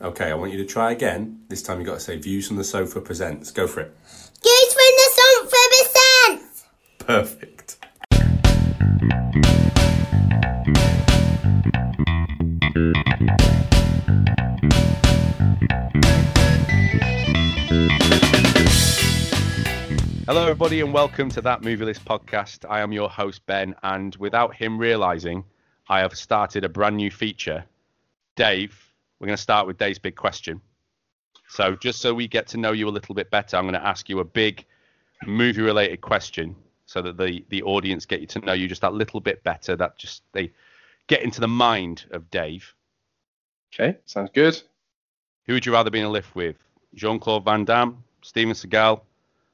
Okay, I want you to try again. This time you've got to say Views from the Sofa presents. Go for it. Goes from the song for percent. Perfect. Hello, everybody, and welcome to that Movie List podcast. I am your host, Ben, and without him realizing, I have started a brand new feature. Dave, we're going to start with Dave's big question. So, just so we get to know you a little bit better, I'm going to ask you a big movie related question so that the, the audience get you to know you just that little bit better, that just they get into the mind of Dave. Okay, sounds good. Who would you rather be in a lift with? Jean Claude Van Damme, Steven Seagal,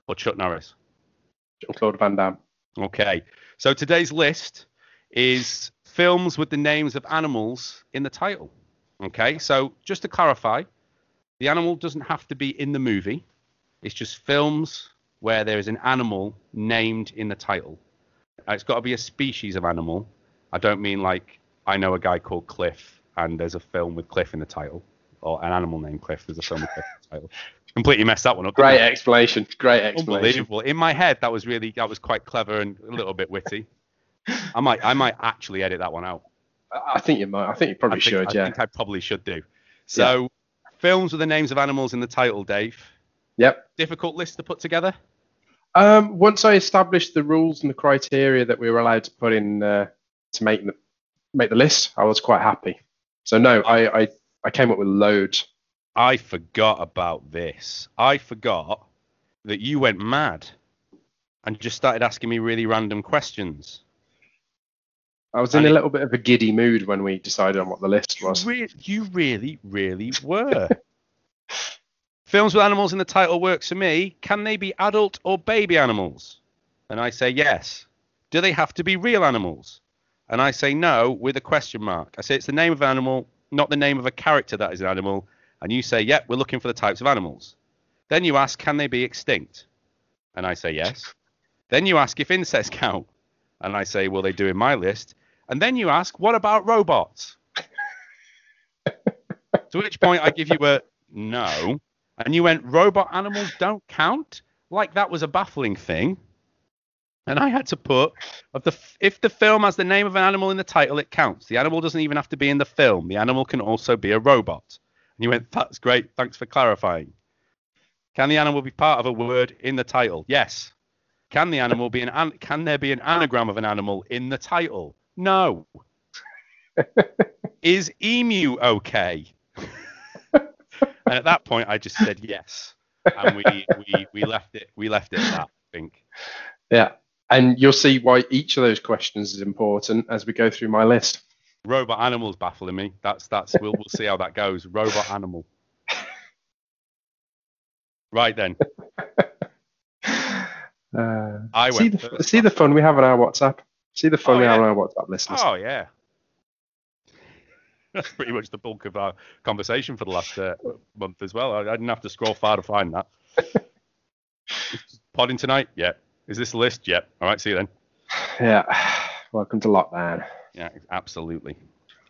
or Chuck Norris? Jean Claude Van Damme. Okay. So today's list is films with the names of animals in the title. Okay. So just to clarify, the animal doesn't have to be in the movie. It's just films where there is an animal named in the title. Uh, It's got to be a species of animal. I don't mean like I know a guy called Cliff and there's a film with Cliff in the title, or an animal named Cliff. There's a film with Cliff in the title. Completely messed that one up. Great explanation. Great explanation. Unbelievable. In my head, that was really that was quite clever and a little bit witty. I might I might actually edit that one out. I I think you might. I think you probably I think, should. I yeah. think I probably should do. So, films with the names of animals in the title, Dave. Yep. Difficult list to put together. Um, once I established the rules and the criteria that we were allowed to put in uh, to make the make the list, I was quite happy. So no, I I, I came up with loads. I forgot about this. I forgot that you went mad and just started asking me really random questions. I was in a it- little bit of a giddy mood when we decided on what the list was. Re- you really, really were. Films with animals in the title works for me. Can they be adult or baby animals? And I say yes. Do they have to be real animals? And I say no with a question mark. I say it's the name of an animal, not the name of a character that is an animal. And you say, yep, we're looking for the types of animals. Then you ask, can they be extinct? And I say yes. Then you ask if insects count. And I say, well, they do in my list. And then you ask, what about robots? To which point I give you a no, and you went robot animals don't count, like that was a baffling thing. And I had to put of the if the film has the name of an animal in the title, it counts. The animal doesn't even have to be in the film. The animal can also be a robot. And you went, that's great. Thanks for clarifying. Can the animal be part of a word in the title? Yes. Can the animal be an, an can there be an anagram of an animal in the title? No. Is emu okay? and at that point, I just said yes, and we, we we left it we left it at that. I think. Yeah. And you'll see why each of those questions is important as we go through my list. Robot animals baffling me. That's that's we'll we'll see how that goes. Robot animal. Right then, Uh, I see went the first see the fun we have on our WhatsApp. See the fun Oh, yeah. on WhatsApp listeners. Oh yeah. That's pretty much the bulk of our conversation for the last uh, month as well. I, I didn't have to scroll far to find that. Podding tonight? Yeah. Is this the list? Yep. All right. See you then. Yeah. Welcome to lockdown. Yeah. Absolutely.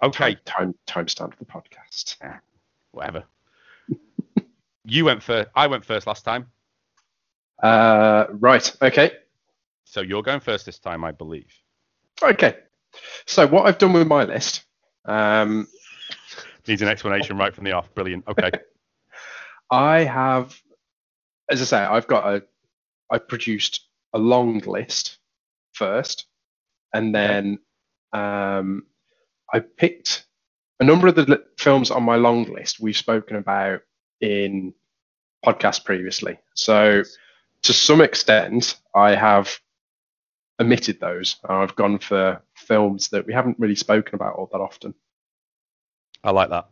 Okay. Time time timestamp for the podcast. Whatever. you went first. I went first last time, Uh, right. Okay. so you're going first this time, I believe. Okay. So what I've done with my list, um, Needs an explanation right from the off. Brilliant. Okay. I have, as I say, I've got a, I produced a long list first, and then um, I picked a number of the films on my long list we've spoken about in podcasts previously. So to some extent, I have omitted those. I've gone for films that we haven't really spoken about all that often. I like that.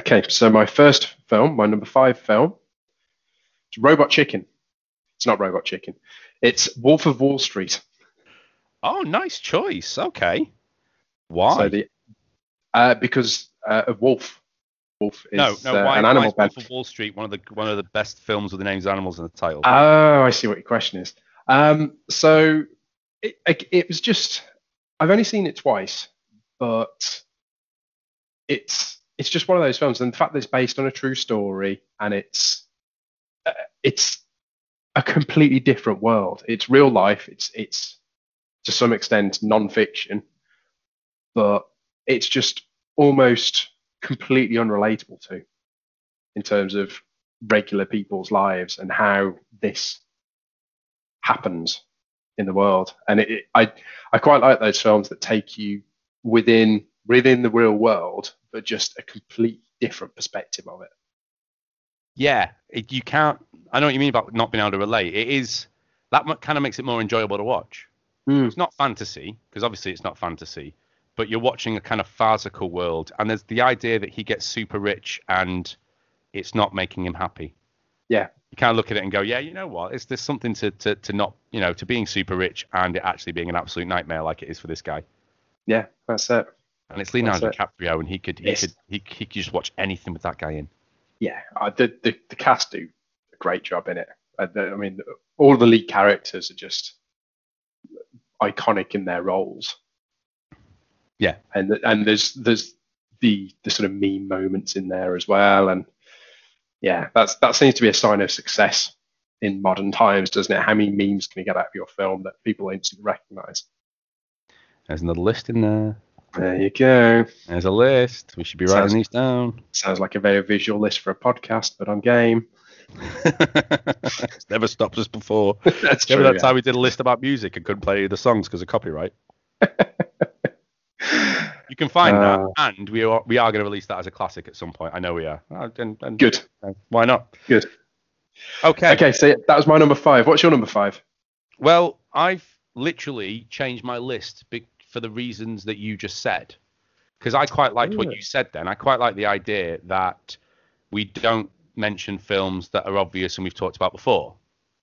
Okay, so my first film, my number five film, is Robot Chicken. It's not Robot Chicken. It's Wolf of Wall Street. Oh, nice choice. Okay. Why? So the uh, because uh, of Wolf. Wolf is no, no. uh, why, an why animal is. Wolf of Wall Street one of the one of the best films with the names animals in the title? Oh, I see what your question is. Um, so it, it, was just I've only seen it twice, but it's it's just one of those films, and the fact that it's based on a true story and it's uh, it's a completely different world. It's real life. It's it's to some extent non-fiction, but it's just almost completely unrelatable to in terms of regular people's lives and how this happens in the world. And it, it, I I quite like those films that take you within within the real world, but just a complete different perspective of it. Yeah, it, you can't. I know what you mean about not being able to relate. It is that kind of makes it more enjoyable to watch. Mm. It's not fantasy because obviously it's not fantasy, but you're watching a kind of farcical world, and there's the idea that he gets super rich and it's not making him happy. Yeah. You kind of look at it and go, yeah, you know what? Is there something to, to, to not, you know, to being super rich and it actually being an absolute nightmare like it is for this guy? Yeah, that's it. And it's Leonardo That's DiCaprio, and he could, he could, he, he could just watch anything with that guy in. Yeah, I, the, the the cast do a great job in it. I, the- I mean, all the lead characters are just iconic in their roles. Yeah. and and there's there's the the sort of meme moments in there as well, and yeah, that's that seems to be a sign of success in modern times, doesn't it? How many memes can you get out of your film that people instantly recognise? There's another list in there. There you go. There's a list. We should be writing these down. Sounds like a very visual list for a podcast, but on game. it's never stopped us before. that's Remember true. that time we did a list about music and couldn't play the songs because of copyright? You can find Uh, that, and we are we are going to release that as a classic at some point. I know we are. Uh, and, and, Good, why not? good. Okay. Okay, so that was my number five. What's your number five? Well, I've literally changed my list for the reasons that you just said, because I quite liked what Oh. you said. Then I quite like the idea that we don't mention films that are obvious and we've talked about before,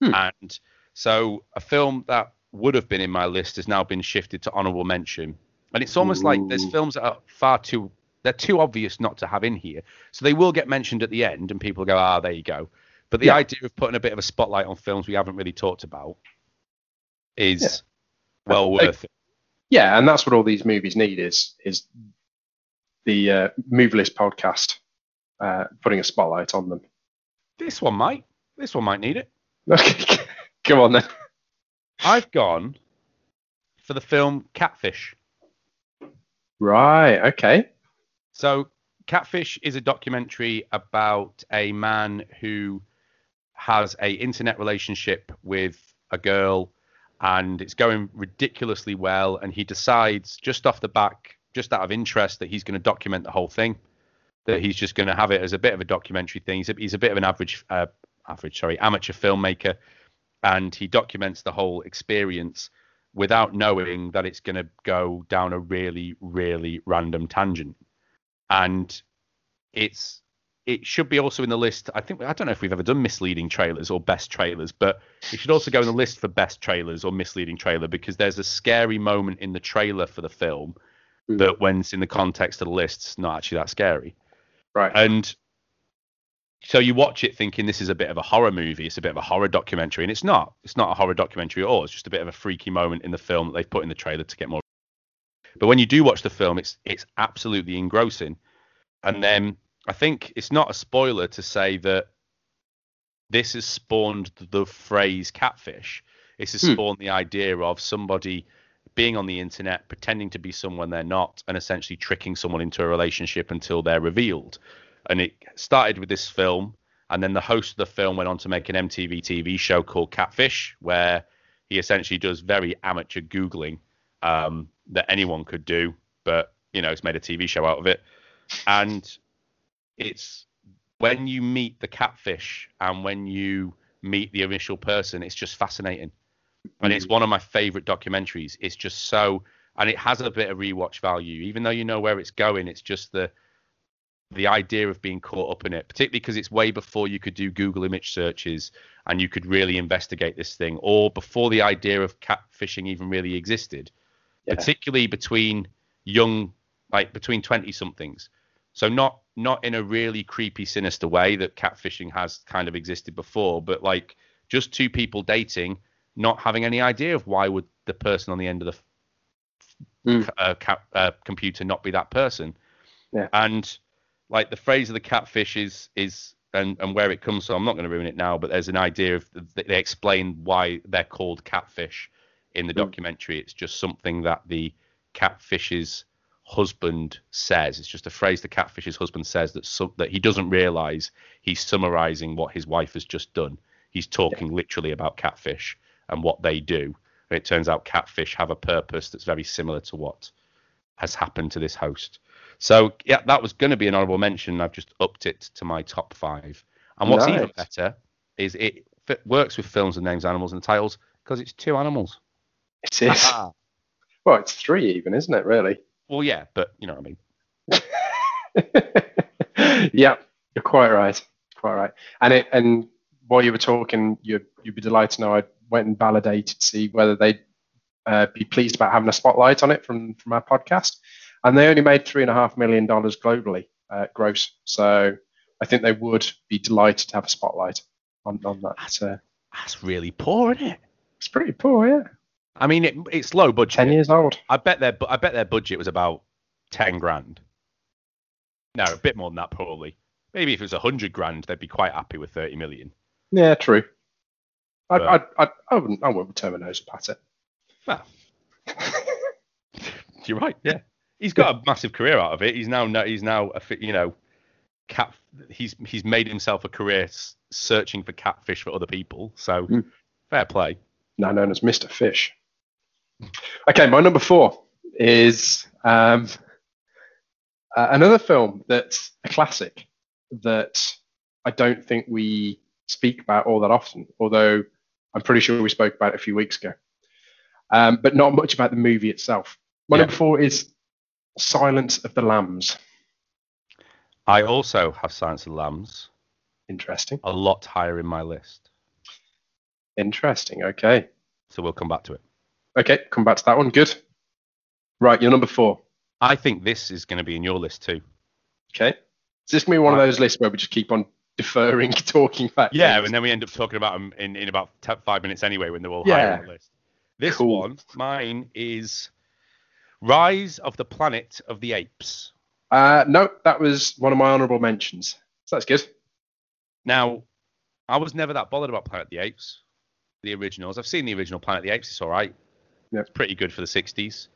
Hmm. and so a film that would have been in my list has now been shifted to honorable mention, and it's almost like there's films that are far too they're too obvious not to have in here, so they will get mentioned at the end, and people go, ah, there you go. But the Yeah. idea of putting a bit of a spotlight on films we haven't really talked about is Yeah. well worth it. Yeah, and that's what all these movies need is is the uh, movie list podcast uh, putting a spotlight on them. This one might. This one might need it. Okay, come on then. I've gone for the film Catfish. Right. Okay. So, Catfish is a documentary about a man who has a internet relationship with a girl and it's going ridiculously well and he decides just off the back just out of interest that he's going to document the whole thing that he's just going to have it as a bit of a documentary thing he's a, he's a bit of an average uh, average sorry amateur filmmaker and he documents the whole experience without knowing that it's going to go down a really really random tangent and it's it should be also in the list. I think I don't know if we've ever done misleading trailers or best trailers, but it should also go in the list for best trailers or misleading trailer because there's a scary moment in the trailer for the film Mm. that, when it's in the context of the list, it's not actually that scary. Right. And so you watch it thinking this is a bit of a horror movie, it's a bit of a horror documentary, and it's not. It's not a horror documentary at all. It's just a bit of a freaky moment in the film that they've put in the trailer to get more. But when you do watch the film, it's it's absolutely engrossing. And then I think it's not a spoiler to say that this has spawned the phrase catfish. This has Hmm. spawned the idea of somebody being on the internet, pretending to be someone they're not, and essentially tricking someone into a relationship until they're revealed. And it started with this film, and then the host of the film went on to make an MTV TV show called Catfish, where he essentially does very amateur googling um, that anyone could do, but you know, it's made a TV show out of it. And it's when you meet the catfish and when you meet the initial person, it's just fascinating. And it's one of my favorite documentaries. It's just so, and it has a bit of rewatch value, even though you know where it's going. It's just the the idea of being caught up in it, particularly because it's way before you could do Google image searches and you could really investigate this thing, or before the idea of catfishing even really existed, Yeah. particularly between young, like between 20 somethings. So not not in a really creepy, sinister way that catfishing has kind of existed before, but like just two people dating, not having any idea of why would the person on the end of the Mm. uh, ca- uh, computer not be that person. Yeah. And like the phrase of the catfish is is and, and where it comes from. I'm not going to ruin it now, but there's an idea of they explain why they're called catfish in the Mm. documentary. It's just something that the catfish's husband says. It's just a phrase the catfish's husband says that some, that he doesn't realize he's summarizing what his wife has just done. He's talking literally about catfish and what they do. And it turns out catfish have a purpose that's very similar to what has happened to this host. So yeah, that was going to be an honorable mention. I've just upped it to my top five. And what's even better is it fit, works with films and names, animals, and titles because it's two animals. It is. well, it's three even, isn't it? Really. well, yeah, but you know what I mean. yeah, you're quite right. Quite right. And it and while you were talking, you you'd be delighted to know I went and validated to see whether they'd uh, be pleased about having a spotlight on it from from our podcast. And they only made three and a half million dollars globally uh, gross. So I think they would be delighted to have a spotlight on on that. Uh, That's really poor, isn't it? it's pretty poor, yeah. I mean, it, it's low budget. Ten years old. I bet their I bet their budget was about ten grand. No, a bit more than that probably. Maybe if it was a hundred grand, they'd be quite happy with thirty million. Yeah, true. I'd, I'd, I wouldn't I wouldn't turn my nose up at it. Well, you're right. Yeah, he's got a massive career out of it. He's now he's now a you know, cat. He's he's made himself a career searching for catfish for other people. So Mm. fair play. now known as Mr. Fish. Okay, my number four is um, uh, another film that's a classic that I don't think we speak about all that often, although I'm pretty sure we spoke about it a few weeks ago. Um, but not much about the movie itself. My Yeah. number four is Silence of the Lambs. I also have Silence of the Lambs Interesting. a lot higher in my list. Interesting. Okay. So we'll come back to it. Okay, come back to that one. Good. Right, you're number four. I think this is going to be in your list too. Okay. Is this going to be one of those lists where we just keep on deferring talking back? Yeah, things? and then we end up talking about them in, in about five minutes anyway when they're all Yeah. higher on the list. This Cool. one, mine is Rise of the Planet of the Apes. Uh, no, that was one of my honourable mentions. So that's good. Now, I was never that bothered about Planet of the Apes, the originals. I've seen the original Planet of the Apes. It's all right. Yep. It's pretty good for the 60s.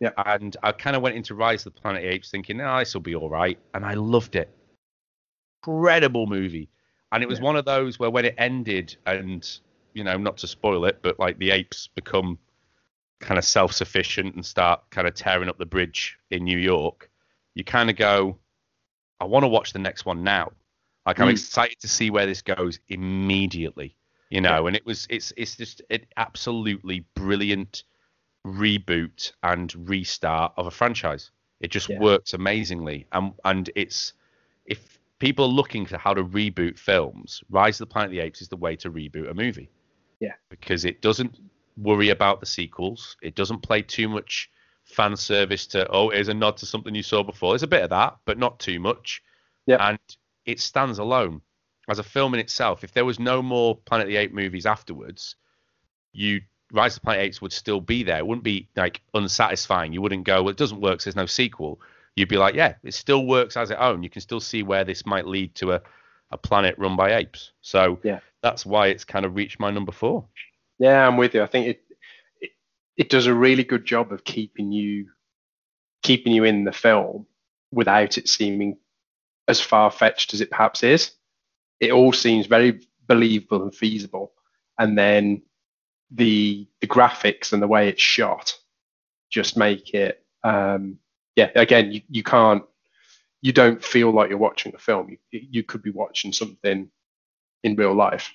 Yeah. And I kind of went into Rise of the Planet of the Apes thinking, oh, this will be all right. And I loved it. Incredible movie. And it was Yeah. one of those where when it ended, and, you know, not to spoil it, but like the apes become kind of self sufficient and start kind of tearing up the bridge in New York, you kind of go, I want to watch the next one now. Like I'm Mm. excited to see where this goes immediately, you know. And it was it's it's just an absolutely brilliant reboot and restart of a franchise. It just Yeah. works amazingly, and and it's if people are looking for how to reboot films, Rise of the Planet of the Apes is the way to reboot a movie. Yeah. because it doesn't worry about the sequels. It doesn't play too much fan service to oh, here's a nod to something you saw before. There's a bit of that, but not too much. Yeah. And it stands alone as a film in itself. If there was no more Planet of the Apes movies afterwards, you Rise of the Planet of the Apes would still be there. It wouldn't be like unsatisfying. You wouldn't go, well, it doesn't work, so there's no sequel. You'd be like, yeah, it still works as its own. You can still see where this might lead to a, a planet run by apes. So Yeah. that's why it's kind of reached my number four. Yeah, I'm with you. I think it, it it does a really good job of keeping you keeping you in the film without it seeming as far fetched as it perhaps is. It all seems very believable and feasible, and then the the graphics and the way it's shot just make it. Um, yeah, again, you, you can't you don't feel like you're watching a film. You, you could be watching something in real life.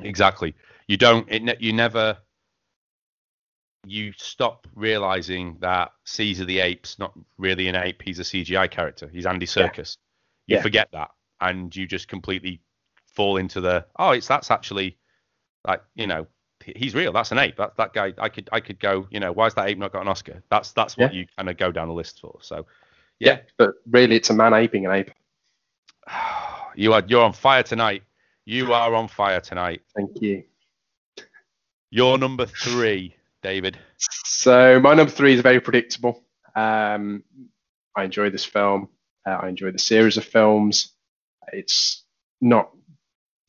Exactly. You don't. It. ne- You never. You stop realizing that Caesar the ape's not really an ape. He's a CGI character. He's Andy Serkis. You Yeah. forget that, and you just completely fall into the. Oh, it's that's actually, like you know, he's real. That's an ape. That that guy. I could I could go. You know, why has that ape not got an Oscar? That's that's what you kind of go down the list for. So, yeah, but really, it's a man aping an ape. you are you're on fire tonight. You are on fire tonight. Thank you. You're number three, David. So my number three is very predictable. Um, I enjoy this film. Uh, I enjoy the series of films. It's not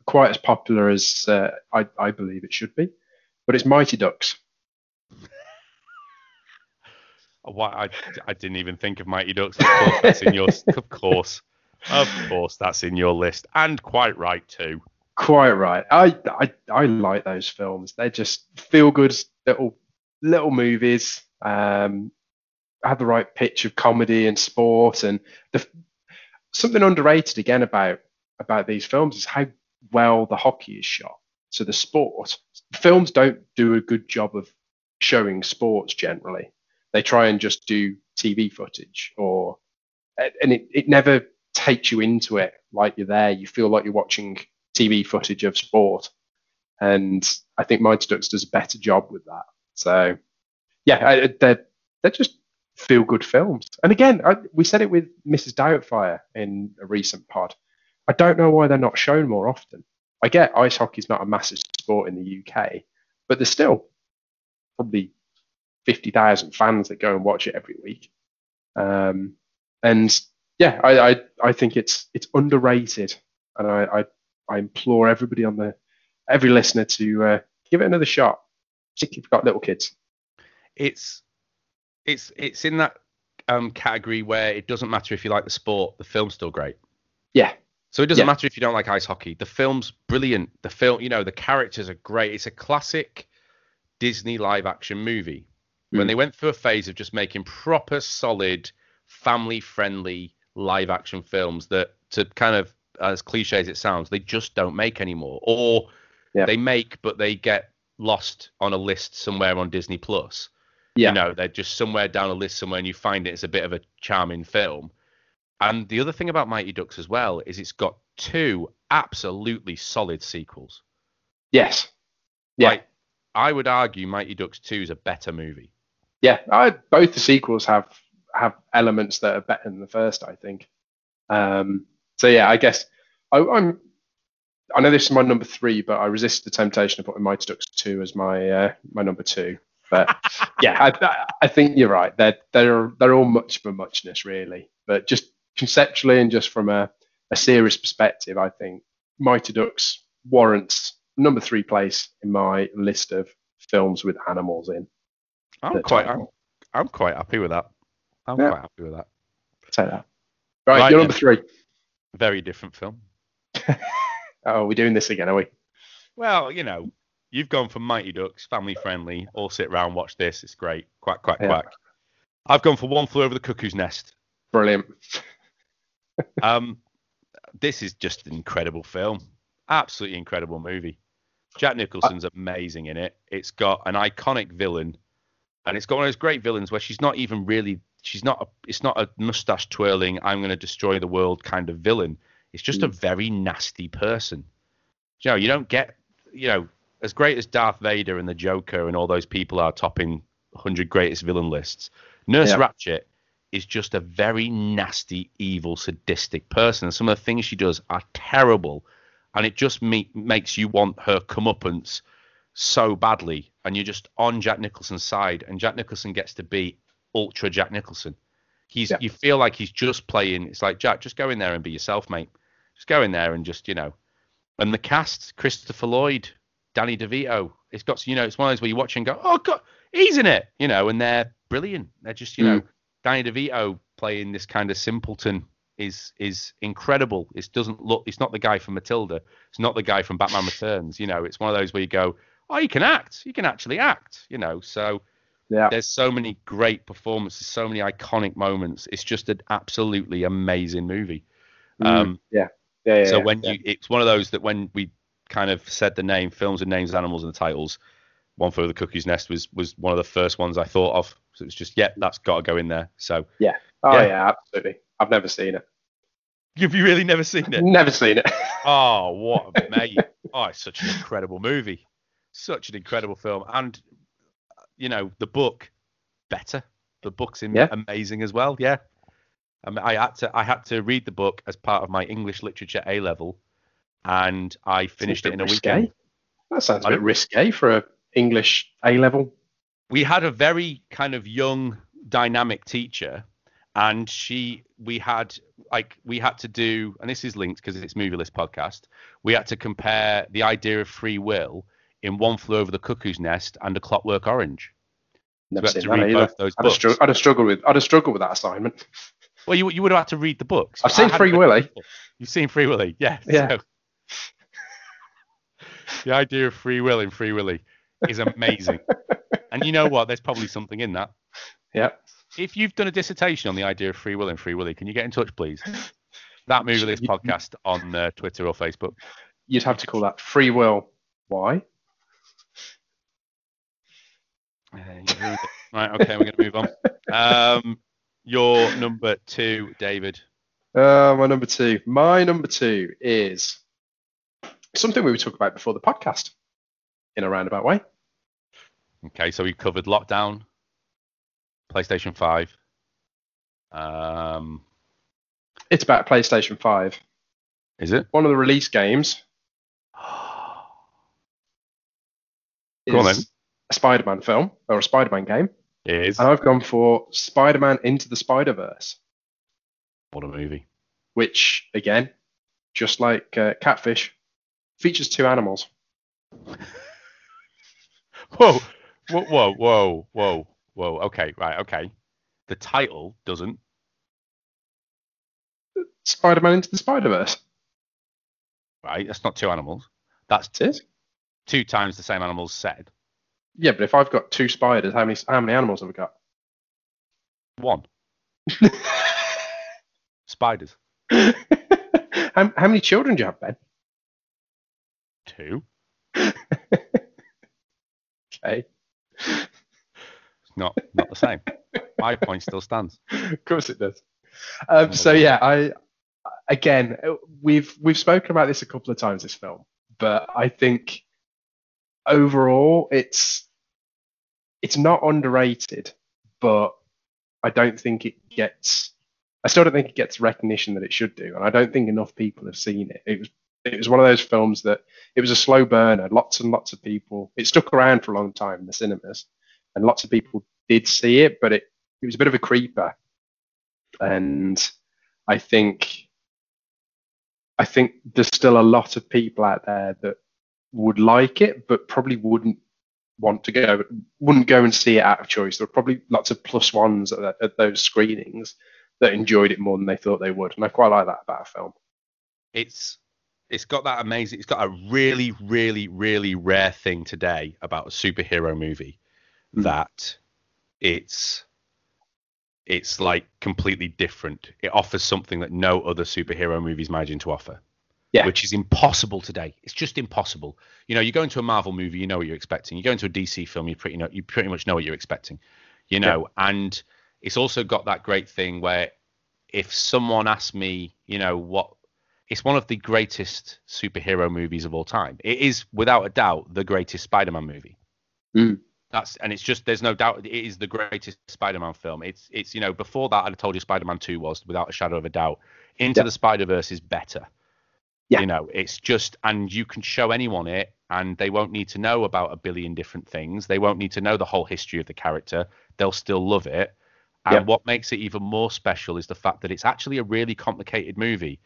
quite as popular as uh, I, I believe it should be, but it's Mighty Ducks. Why I, I didn't even think of Mighty Ducks. Of course, that's in your. Of course, of course, that's in your list, and quite right too. Quite right. I, I I like those films. They're just feel good little little movies. Um, have the right pitch of comedy and sport, and the something underrated again about about these films is how well the hockey is shot. So the sport films don't do a good job of showing sports generally. They try and just do TV footage or and it, it never takes you into it like you're there. You feel like you're watching TV footage of sport. And I think Mighty Ducks does a better job with that. So yeah, I, they're they're just feel good films. And again, I, we said it with Mrs. Doubtfire in a recent pod. I don't know why they're not shown more often. I get ice hockey is not a massive sport in the UK, but there's still probably 50,000 fans that go and watch it every week. Um, and yeah, I, I, I think it's it's underrated, and I, I, I implore everybody on the every listener to uh, give it another shot, particularly if you've got little kids. It's it's it's in that um, category where it doesn't matter if you like the sport, the film's still great. Yeah, So it doesn't Yeah. matter if you don't like ice hockey. The film's brilliant. The film, you know, the characters are great. It's a classic Disney live action movie. When Mm. they went through a phase of just making proper, solid, family friendly live action films that, to kind of as cliche as it sounds, they just don't make anymore. Or Yeah. they make, but they get lost on a list somewhere on Disney Plus. yeah, You know, they're just somewhere down a list somewhere, and you find it. It's a bit of a charming film. And the other thing about Mighty Ducks as well is it's got two absolutely solid sequels. yes, yeah. Like, I would argue Mighty Ducks 2 is a better movie. yeah, I, both the sequels have have elements that are better than the first. I think. Um, so yeah, I guess I, I'm. I know this is my number three, but I resist the temptation of putting Mighty Ducks two as my uh, my number two. But yeah, I, I- I think you're right. They're they're they're all much for muchness, really. But just conceptually and just from a, a serious perspective, I think Mighty Ducks warrants number three place in my list of films with animals in. I'm quite, I'm. I'm quite happy with that. I'm Yeah. quite happy with that. Say that. Right, Right you're number three. Very different film. Oh, we're doing this again, are we? Well, you know, you've gone for Mighty Ducks, family friendly, all sit around, watch this, it's great. Quack, quack, Yeah. quack. I've gone for One Flew Over the Cuckoo's Nest. Brilliant. Um, this is just an incredible film. Absolutely incredible movie. Jack Nicholson's amazing in it. It's got an iconic villain, and it's got one of those great villains where she's not even really. She's not. A, it's not a mustache twirling. I'm going to destroy the world kind of villain. It's just a hmm. very nasty person. You know, you don't get. You know, as great as Darth Vader and the Joker and all those people are topping 100 greatest villain lists. Nurse Yeah. Ratched is just a very nasty, evil, sadistic person. And some of the things she does are terrible. And it just me- makes you want her comeuppance so badly. And you're just on Jack Nicholson's side. And Jack Nicholson gets to be ultra Jack Nicholson. He's Yeah. You feel like he's just playing. It's like, Jack, just go in there and be yourself, mate. Just go in there and just, you know. And the cast, Christopher Lloyd, Danny DeVito. It's got, you know, it's one of those where you watch and go, oh, God, he's in it, you know, and they're brilliant. They're just, you know, mm. Danny DeVito playing this kind of simpleton is is incredible. It doesn't look, it's not the guy from Matilda. It's not the guy from Batman Returns. You know, it's one of those where you go, oh, you can act. You can actually act, you know. So Yeah. there's so many great performances, so many iconic moments. It's just an absolutely amazing movie. Um, yeah. Yeah. yeah so yeah, when yeah. you, it's one of those that when we kind of said the name, films and names, animals, and the titles, one for the Cuckoo's Nest was was one of the first ones I thought of. So it was just, yeah, that's got to go in there. So Yeah. Oh Yeah. yeah. absolutely. I've never seen it. have you really never seen it? Never seen it. Oh, what a mate! Oh, it's such an incredible movie, such an incredible film, and you know the book better. The book's Yeah. amazing as well. Yeah, I, mean, I had to I had to read the book as part of my English literature A level, and I finished it in a risque. weekend. That sounds a bit risque for a English A level. we had a very kind of young, dynamic teacher, and she we had like we had to do and this is linked because it's movie list podcast we had to compare the idea of free will in one flew over the cuckoo's nest and a clockwork orange Never seen to that either. those I'd have, strugg- I'd have struggled with. I'd have struggled with that assignment. well you, you would have had to read the books I've seen Free Willy. you've seen free willy yeah Yeah. so- the idea of free will in free willy is amazing and you know what there's probably something in that Yeah. if you've done a dissertation on the idea of free will and free willy, can you get in touch, please? That movie list podcast on uh, Twitter or Facebook. You'd have to call that free will. Why? Uh, you ruined it. right, okay, we're going to move on. Um, your number two, David. Uh, my number two. My number two is something we were talking about before the podcast, in a roundabout way. Okay, so we covered lockdown, PlayStation Five. Um, It's about PlayStation 5. is it? One of the release games Go on then. A Spider-Man film or a Spider-Man game, It is. and I've gone for Spider-Man Into the Spider-Verse, What a movie. which again, just like uh, Catfish, features two animals. Whoa, whoa, whoa, whoa, whoa, whoa. Okay, right, okay. The title doesn't. Spider-Man Into the Spider-Verse. Right, that's not two animals. That's It two times the same animals said. Yeah, but if I've got two spiders, how many how many animals have I got? One. Spiders. how, how many children do you have, Ben? Two. Okay. It's not not the same. My point still stands. of course it does. Um, so yeah, I again we've we've spoken about this a couple of times this film, but I think overall it's it's not underrated, but I don't think it gets I still don't think it gets recognition that it should do, and I don't think enough people have seen it. It was it was one of those films that it was a slow burner. Lots and lots of people. It stuck around for a long time in the cinemas, and lots of people did see it, but it it was a bit of a creeper and I think I think there's still a lot of people out there that would like it, but probably wouldn't want to go, wouldn't go and see it out of choice. There were probably lots of plus ones at, at those screenings that enjoyed it more than they thought they would, and I quite like that about a film. It's it's got that amazing. It's got a really, really, really rare thing today about a superhero movie Mm. that it's it's like completely different. It offers something that no other superhero movies imagine to offer. Yeah. Which is impossible today. It's just impossible. You know, you go into a Marvel movie, you know what you're expecting. You go into a DC film, you pretty know you pretty much know what you're expecting. You know, and it's also got that great thing where if someone asks me, you know, what it's one of the greatest superhero movies of all time. It is without a doubt the greatest Spider-Man movie. Mm. That's and it's just there's no doubt it is the greatest Spider-Man film. It's it's you know before that I'd have told you Spider-Man 2 was without a shadow of a doubt. Into Yeah. the Spider-Verse is better. Yeah. You know, it's just and you can show anyone it and they won't need to know about a billion different things. They won't need to know the whole history of the character. They'll still love it. And Yeah. what makes it even more special is the fact that it's actually a really complicated movie.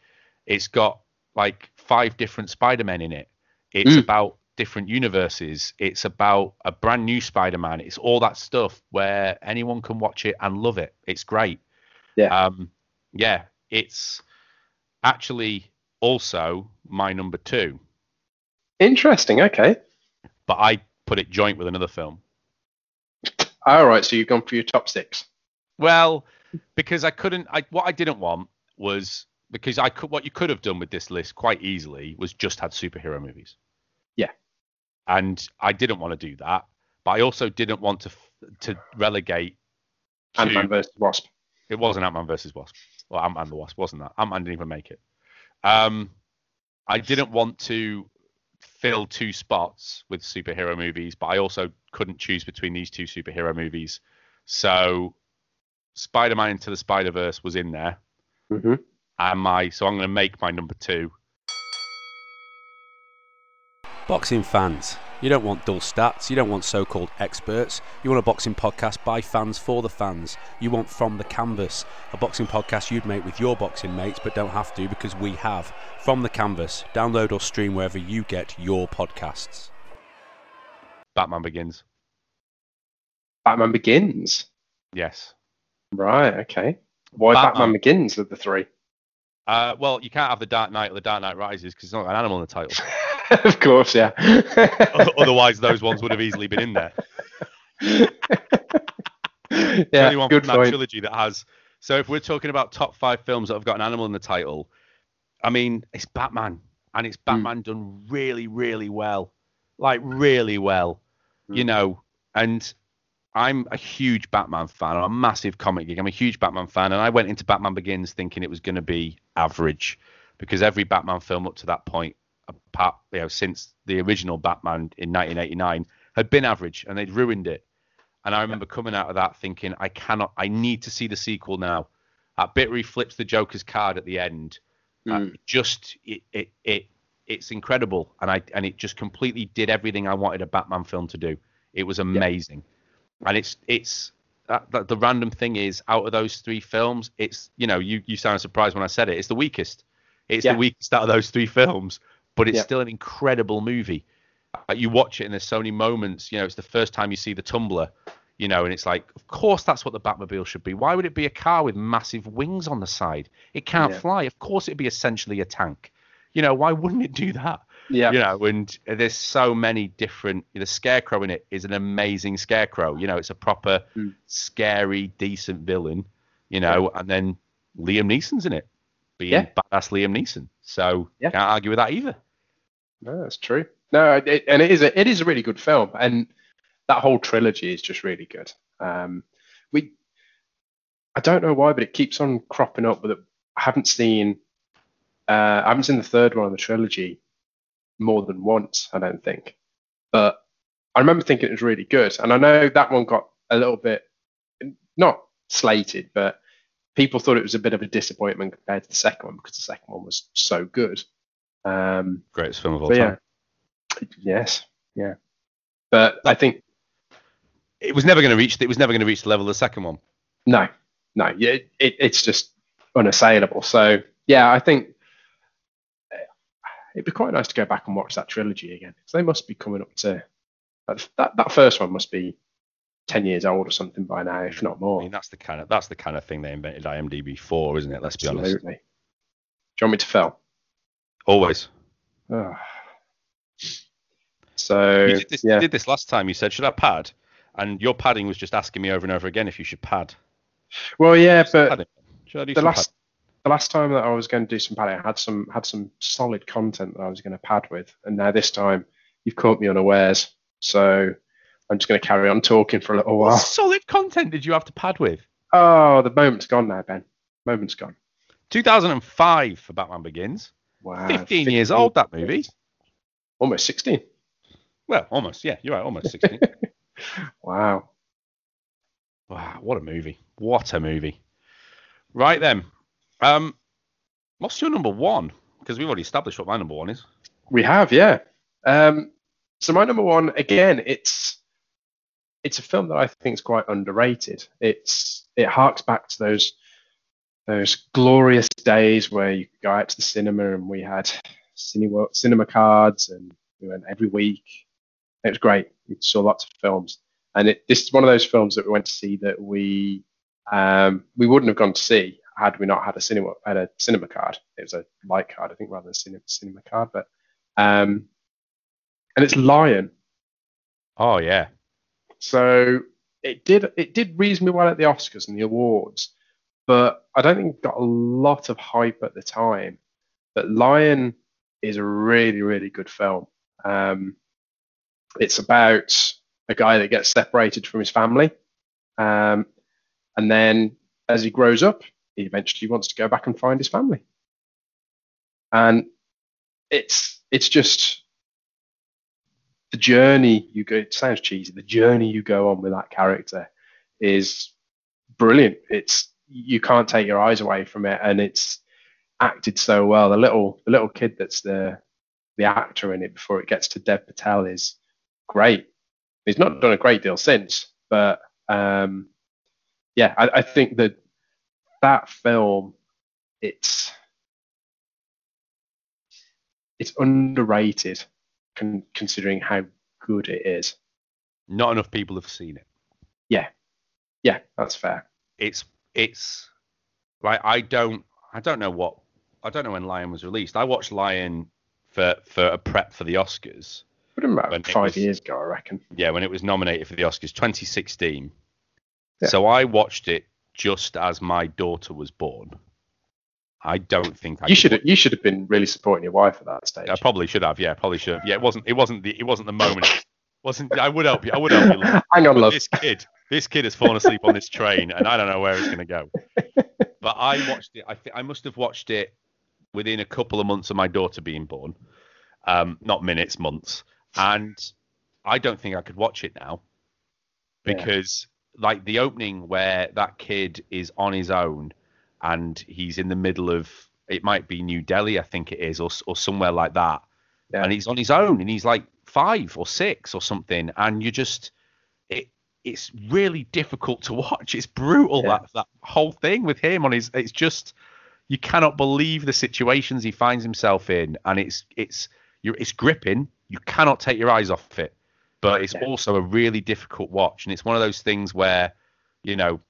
It's got like five different Spider-Men in it. It's Mm. about different universes. It's about a brand new Spider-Man. It's all that stuff where anyone can watch it and love it. It's great. Yeah. Um, yeah. It's actually also my number two, Interesting. Okay. but I put it joint with another film. All right. So you've gone for your top six. Well, because I couldn't. I what I didn't want was because I could. What you could have done with this list quite easily was just had superhero movies. Yeah. And I didn't want to do that, but I also didn't want to to relegate. Ant Man versus Wasp. it wasn't Ant Man versus Wasp. Well, Ant Man the Wasp wasn't that. Ant Man didn't even make it. Um, I didn't want to fill two spots with superhero movies, but I also couldn't choose between these two superhero movies. So Spider-Man Into the Spider-Verse was in there, hmm and my so I'm going to make my number two. Boxing fans, You don't want dull stats, you don't want so called experts. You want a boxing podcast by fans for the fans. You want From the Canvas, a boxing podcast you'd make with your boxing mates, but don't have to because we have. From the Canvas, download or stream wherever you get your podcasts. Batman Begins. Batman Begins. Yes. Right. Okay. Why Batman. Batman, Begins of the three? Uh, well, you can't have the Dark Knight or the Dark Knight Rises because it's not got an animal in the title. of course, yeah. Otherwise, those ones would have easily been in there. The yeah, only one good from that trilogy that has. So if we're talking about top five films that have got an animal in the title, I mean, it's Batman, and Hmm. it's Batman done really, really well, like really well, you Hmm. know. And I'm a huge Batman fan. I'm a massive comic geek. I'm a huge Batman fan, and I went into Batman Begins thinking it was going to be average, because every Batman film up to that point, apart you know, since the original Batman in 1989, had been average, and they'd ruined it. And I remember coming out of that thinking, I cannot, I need to see the sequel now. That bit where he flips the Joker's card at the end, uh, Mm. just it, it, it, it's incredible, and I, and it just completely did everything I wanted a Batman film to do. It was amazing, and it's, it's. That, that the random thing is, out of those three films, it's you know you you sound surprised when I said it. It's the weakest. It's Yeah. the weakest out of those three films, but it's Yeah. still an incredible movie. Uh, you watch it and there's so many moments. You know, it's the first time you see the tumbler. You know, and it's like, of course, that's what the Batmobile should be. Why would it be a car with massive wings on the side? It can't Yeah. fly. Of course, it'd be essentially a tank. You know, why wouldn't it do that? Yeah. You know, and there's so many different. The scarecrow in it is an amazing scarecrow. You know, it's a proper, Mm. scary, decent villain. You know, and then Liam Neeson's in it, being Yeah. badass Liam Neeson. So Yeah. can't argue with that either. No, that's true. No, it, and it is a it is a really good film, and that whole trilogy is just really good. Um, we, I don't know why, but it keeps on cropping up. But I haven't seen, uh, I haven't seen the third one of the trilogy more than once. I don't think, but I remember thinking it was really good, and I know that one got a little bit not slated, but people thought it was a bit of a disappointment compared to the second one because the second one was so good. Um, Greatest film of all time. yeah, yes, yeah. But I think It was never going to reach. It was never going to reach the level of the second one. no, no, yeah, it, it, it's just unassailable. So yeah, I think it'd be quite nice to go back and watch that trilogy again. So they must be coming up to that. That, that first one must be ten years old or something by now, if not more. I mean, that's the kind of that's the kind of thing they invented IMDb for, isn't it? Let's be honest. Absolutely. Do you want me to fill? Always. Oh. So You did this, yeah, you did this last time. You said, "Should I pad?" And your padding was just asking me over and over again if you should pad. well, yeah, but Padding. Should I do the last the last time that I was going to do some padding, I had some had some solid content that I was going to pad with, and now this time you've caught me unawares. So I'm just going to carry on talking for a little while. What solid content did you have to pad with? Oh, the moment's gone now, Ben. Moment's gone. 2005 for Batman Begins. Wow. 15 years old, that movie. Almost 16. Well, almost. Yeah, you're right. Almost 16. Wow. wow, what a movie! What a movie! Right then, um, what's your number one? Because we've already established what my number one is. We have, yeah. Um, so my number one, again, it's it's a film that I think is quite underrated. It's it harks back to those those glorious days where you could go out to the cinema and we had cinema cinema cards and we went every week. It was great. We saw lots of films, and it, this is one of those films that we went to see that we um, we wouldn't have gone to see had we not had a cinema had a cinema card. It was a light card, I think, rather than a cinema, cinema card. But um, and it's Lion. Oh yeah, So it did it did reasonably well at the Oscars and the awards, but I don't think got a lot of hype at the time. But Lion is a really really good film. Um, it's about a guy that gets separated from his family, um, and then as he grows up, he eventually wants to go back and find his family. And it's it's just the journey you go. It sounds cheesy. The journey you go on with that character is brilliant. It's you can't take your eyes away from it, and it's acted so well. The little the little kid that's the the actor in it before it gets to Dev Patel is great. He's not done a great deal since, but um, yeah, I, I think that that film, it's it's underrated con- considering how good it is. Not enough people have seen it. Yeah, yeah, that's fair. It's it's like I don't I don't know what I don't know when Lion was released. I watched Lion for for a prep for the Oscars. But about five was- years ago, I reckon. Yeah, when it was nominated for the Oscars, 2016. Yeah. So I watched it just as my daughter was born. I don't think I You should watch- you should have been really supporting your wife at that stage. I probably should have. Yeah, probably should have. Yeah, it wasn't. It wasn't the. It wasn't the moment. It wasn't. I would help you. I would help you. Hang on, love. this kid, this kid has fallen asleep on this train, and I don't know where it's going to go. But I watched it. I think I must have watched it within a couple of months of my daughter being born, um, not minutes, months, and I don't think I could watch it now Yeah. because, like, the opening where that kid is on his own and he's in the middle of it might be New Delhi, I think it is, or or somewhere like that, Yeah. and he's on his own and he's like five or six or something, and you just it's really difficult to watch. It's brutal Yeah. that that whole thing with him on his. It's just you cannot believe the situations he finds himself in, and it's it's you're it's gripping. You cannot take your eyes off it, but it's Yeah. also a really difficult watch, and it's one of those things where you know,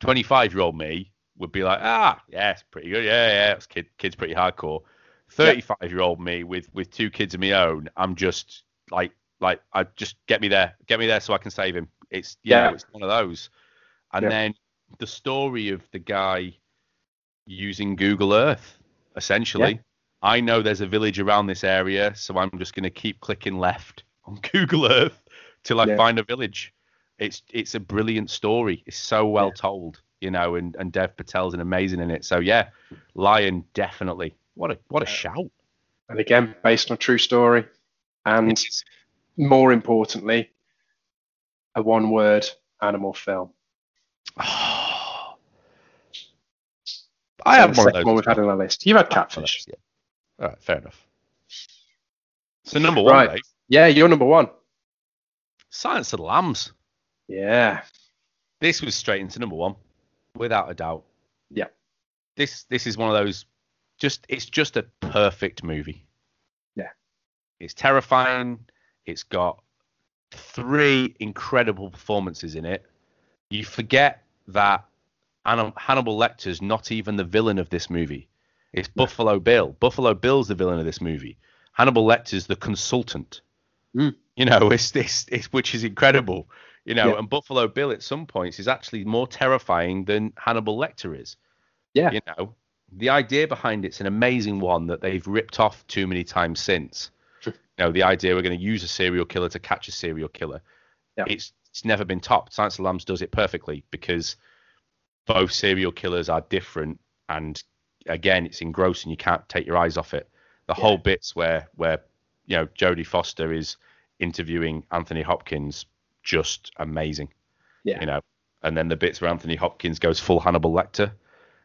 25 year old me would be like, ah, yeah, it's pretty good. Yeah, yeah, it's kid, kid's pretty hardcore. 35 year old me with with two kids of my own, I'm just like, like, I just get me there, get me there so I can save him. It's, yeah, Yeah. it's one of those. And Yeah. then the story of the guy using Google Earth, essentially. I know there's a village around this area, so I'm just going to keep clicking left on Google Earth till I Yeah. find a village. It's it's a brilliant story. It's so well Yeah. told, you know, and, and Dev Patel's an amazing in it. So yeah, Lion definitely. What a what a shout. And again, based on a true story, and more importantly, a one-word animal film. Oh. I have one of second those. one we've had on our list. You've had catfish. those, Yeah. All right, fair enough. So number one, Right. Dave, Yeah, you're number one. Silence of the Lambs. Yeah. This was straight into number one, without a doubt. Yeah. This this is one of those. Just it's just a perfect movie. Yeah. It's terrifying. It's got three incredible performances in it. You forget that Hannibal Lecter's not even the villain of this movie. It's Buffalo Bill. Buffalo Bill's the villain of this movie. Hannibal Lecter's the consultant. Mm. You know, it's this, it's, which is incredible. You know, Yeah. and Buffalo Bill at some points is actually more terrifying than Hannibal Lecter is. Yeah. You know, the idea behind it's an amazing one that they've ripped off too many times since. Know, the idea we're going to use a serial killer to catch a serial killer. Yeah. It's it's never been topped. Silence of Lambs does it perfectly because both serial killers are different and again it's engrossing you can't take your eyes off it the Yeah. whole bits where where you know jodie foster is interviewing anthony hopkins just amazing Yeah. you know and then the bits where anthony hopkins goes full hannibal lecter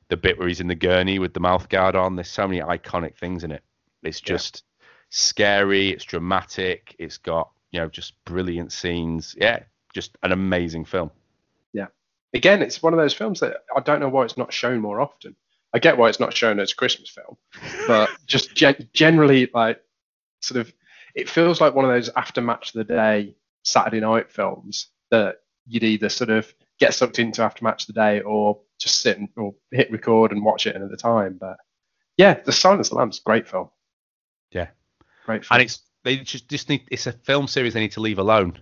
the bit where he's in the gurney with the mouth guard on there's so many iconic things in it it's just scary it's dramatic it's got you know just brilliant scenes yeah just an amazing film Yeah. Again, it's one of those films that I don't know why it's not shown more often. I get why it's not shown as a Christmas film, but just gen- generally, like, sort of, it feels like one of those after match of the day Saturday night films that you'd either sort of get sucked into after match of the day or just sit and, or hit record and watch it another time. But yeah, The Silence of the Lambs, great film. Yeah. Film. and it's they just just need it's a film series they need to leave alone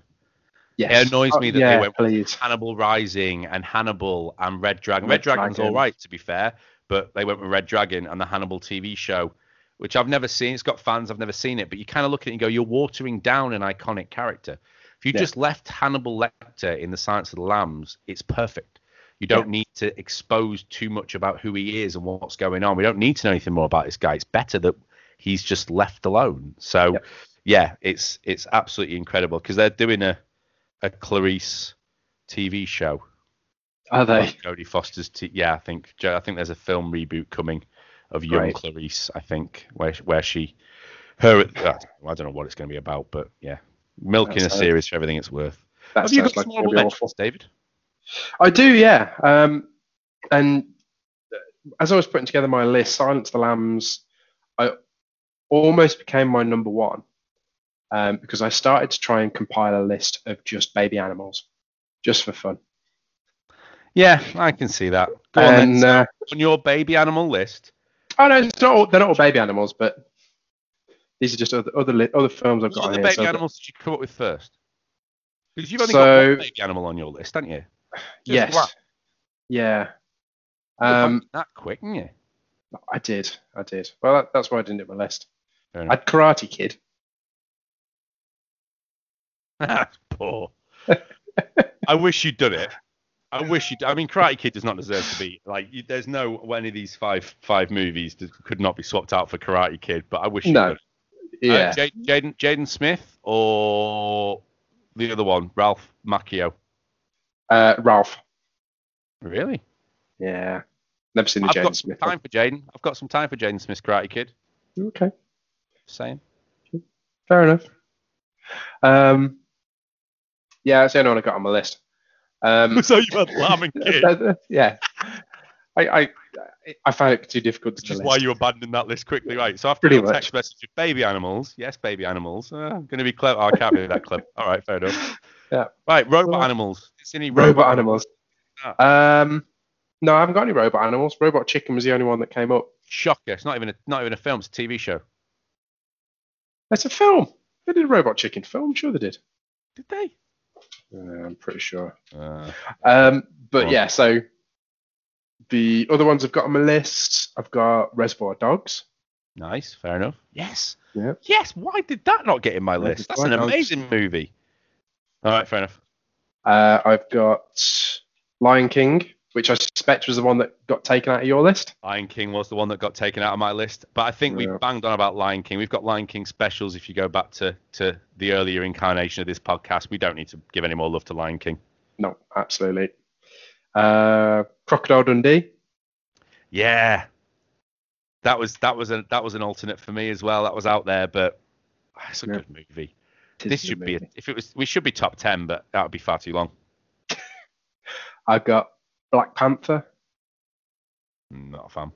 yes. it annoys Oh, me that they yeah, went- please. Hannibal Rising and Hannibal and Red Dragon. Red Red, Dragon's Dragon. all right to be fair, but they went with Red Dragon and the Hannibal TV show, which I've never seen. It's got fans, I've never seen it, but you kind of look at it and go, you're watering down an iconic character. If you Yeah. just left Hannibal Lecter in The Silence of the Lambs, it's perfect. You don't need to expose too much about who he is and what's going on. We don't need to know anything more about this guy. It's better that he's just left alone. So, Yep. yeah, it's it's absolutely incredible because they're doing a a Clarice TV show. Are they? Jodie Foster's. T- yeah, I think I think there's a film reboot coming of young Great. Clarice. I think where where she her. I don't know what it's going to be about, but yeah, Milking a That's, uh, series for everything it's worth. That Have you got like some honorable mentions. David? I do, yeah. Um, and as I was putting together my list, Silence of the Lambs, almost became my number one um, because I started to try and compile a list of just baby animals, just for fun. Yeah, I can see that. Go on then. and uh, On your baby animal list, oh no, it's not all, they're not all baby animals, but these are just other other, li- other films I've what got other here. baby So animals did you come up with first? Because you've only got one baby animal on your list, haven't you? Just yes, one. yeah. Um, that quick, aren't you? I did, I did. Well, that, that's why I didn't do my list. I'd Karate Kid. Poor. I wish you'd done it. I wish you. I mean, Karate Kid does not deserve to be like. You, there's no any of these five five movies that could not be swapped out for Karate Kid. But I wish you No. would. Yeah, Uh, Jaden Jaden Smith or the other one, Ralph Macchio. uh, Ralph. Really? Yeah, never seen the Jaden Smith. one. time for Jaden. I've got some time for Jaden Smith's Karate Kid. Okay, Just saying. fair enough. Um, yeah, that's the only one I got on my list. Um, so you've had Lambing Kid, yeah, I, I I found it too difficult to which is why you abandoned that list quickly, right? So after Pretty your much. text message of baby animals, yes, baby animals. Uh, I'm going to be clever. Oh, I can't be that clever. All right, fair enough. Yeah. Right, robot Well, animals. Is any robot animals. Ah. Um, no, I haven't got any robot animals. Robot Chicken was the only one that came up. Shocker! It's not even a not even a film. It's a TV show. It's a film. They did a Robot Chicken film. Sure, they did. Did they? Uh, I'm pretty sure. Uh, Um, but Go on. yeah, so the other ones I've got on my list, I've got Reservoir Dogs. nice. Fair enough. Yes. Yeah. Yes. Why did that not get in my list? That's an Reservoir Dogs. amazing movie. All right, fair enough. Uh, I've got Lion King, which I suspect was the one that got taken out of your list. Lion King was the one that got taken out of my list, but I think we Yeah. banged on about Lion King. We've got Lion King specials. If you go back to to the earlier incarnation of this podcast, we don't need to give any more love to Lion King. No, absolutely. Uh, Crocodile Dundee. Yeah, that was that was a that was an alternate for me as well. That was out there, but it's a Yeah. good movie. This should be a, if it was we should be top ten, but that would be far too long. I've got Black Panther. Not a fan.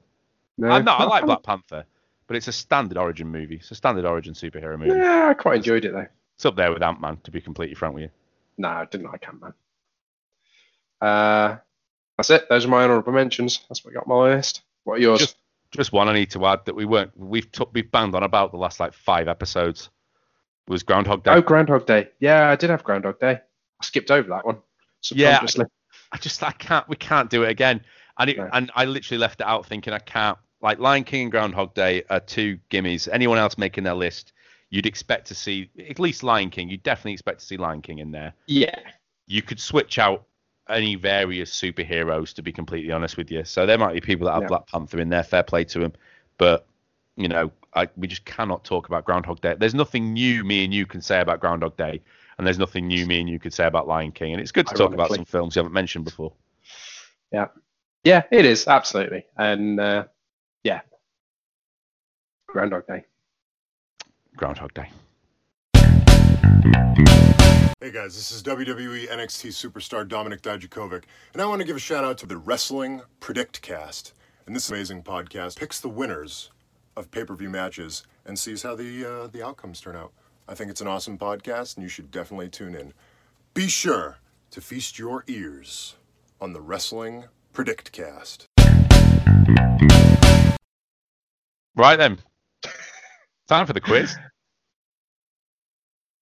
No, I'm not. I like fan. Black Panther, but it's a standard origin movie. It's a standard origin superhero movie. Yeah, I quite enjoyed it though. It's up there with Ant Man, to be completely frank with you. No, I didn't like Ant Man. Uh, that's it. Those are my honourable mentions. That's what I got on my list. What are yours? Just just one I need to add that we weren't we've took we've banged on about the last like five episodes was Groundhog Day. oh, Groundhog Day. Yeah, I did have Groundhog Day. I skipped over that one. Yeah, Subconsciously. I just I can't we can't do it again. And it, No. and I literally left it out thinking I can't like Lion King and Groundhog Day are two gimmies. Anyone else making their list, you'd expect to see at least Lion King. You'd definitely expect to see Lion King in there. Yeah. You could switch out any various superheroes to be completely honest with you. So there might be people that have Yeah. Black Panther in there, fair play to them. But you know, I, we just cannot talk about Groundhog Day. There's nothing new me and you can say about Groundhog Day, and there's nothing new me and you could say about Lion King. And it's good to talk about some films you haven't mentioned before. Yeah. Yeah, it is absolutely, and uh, yeah, Groundhog Day. Groundhog Day. Hey guys, this is WWE NXT superstar Dominik Dijakovic, and I want to give a shout out to the Wrestling Predict Cast. And this amazing podcast picks the winners of pay-per-view matches and sees how the uh, the outcomes turn out. I think it's an awesome podcast, and you should definitely tune in. Be sure to feast your ears on the Wrestling Predict Cast. Right then. Time for the quiz.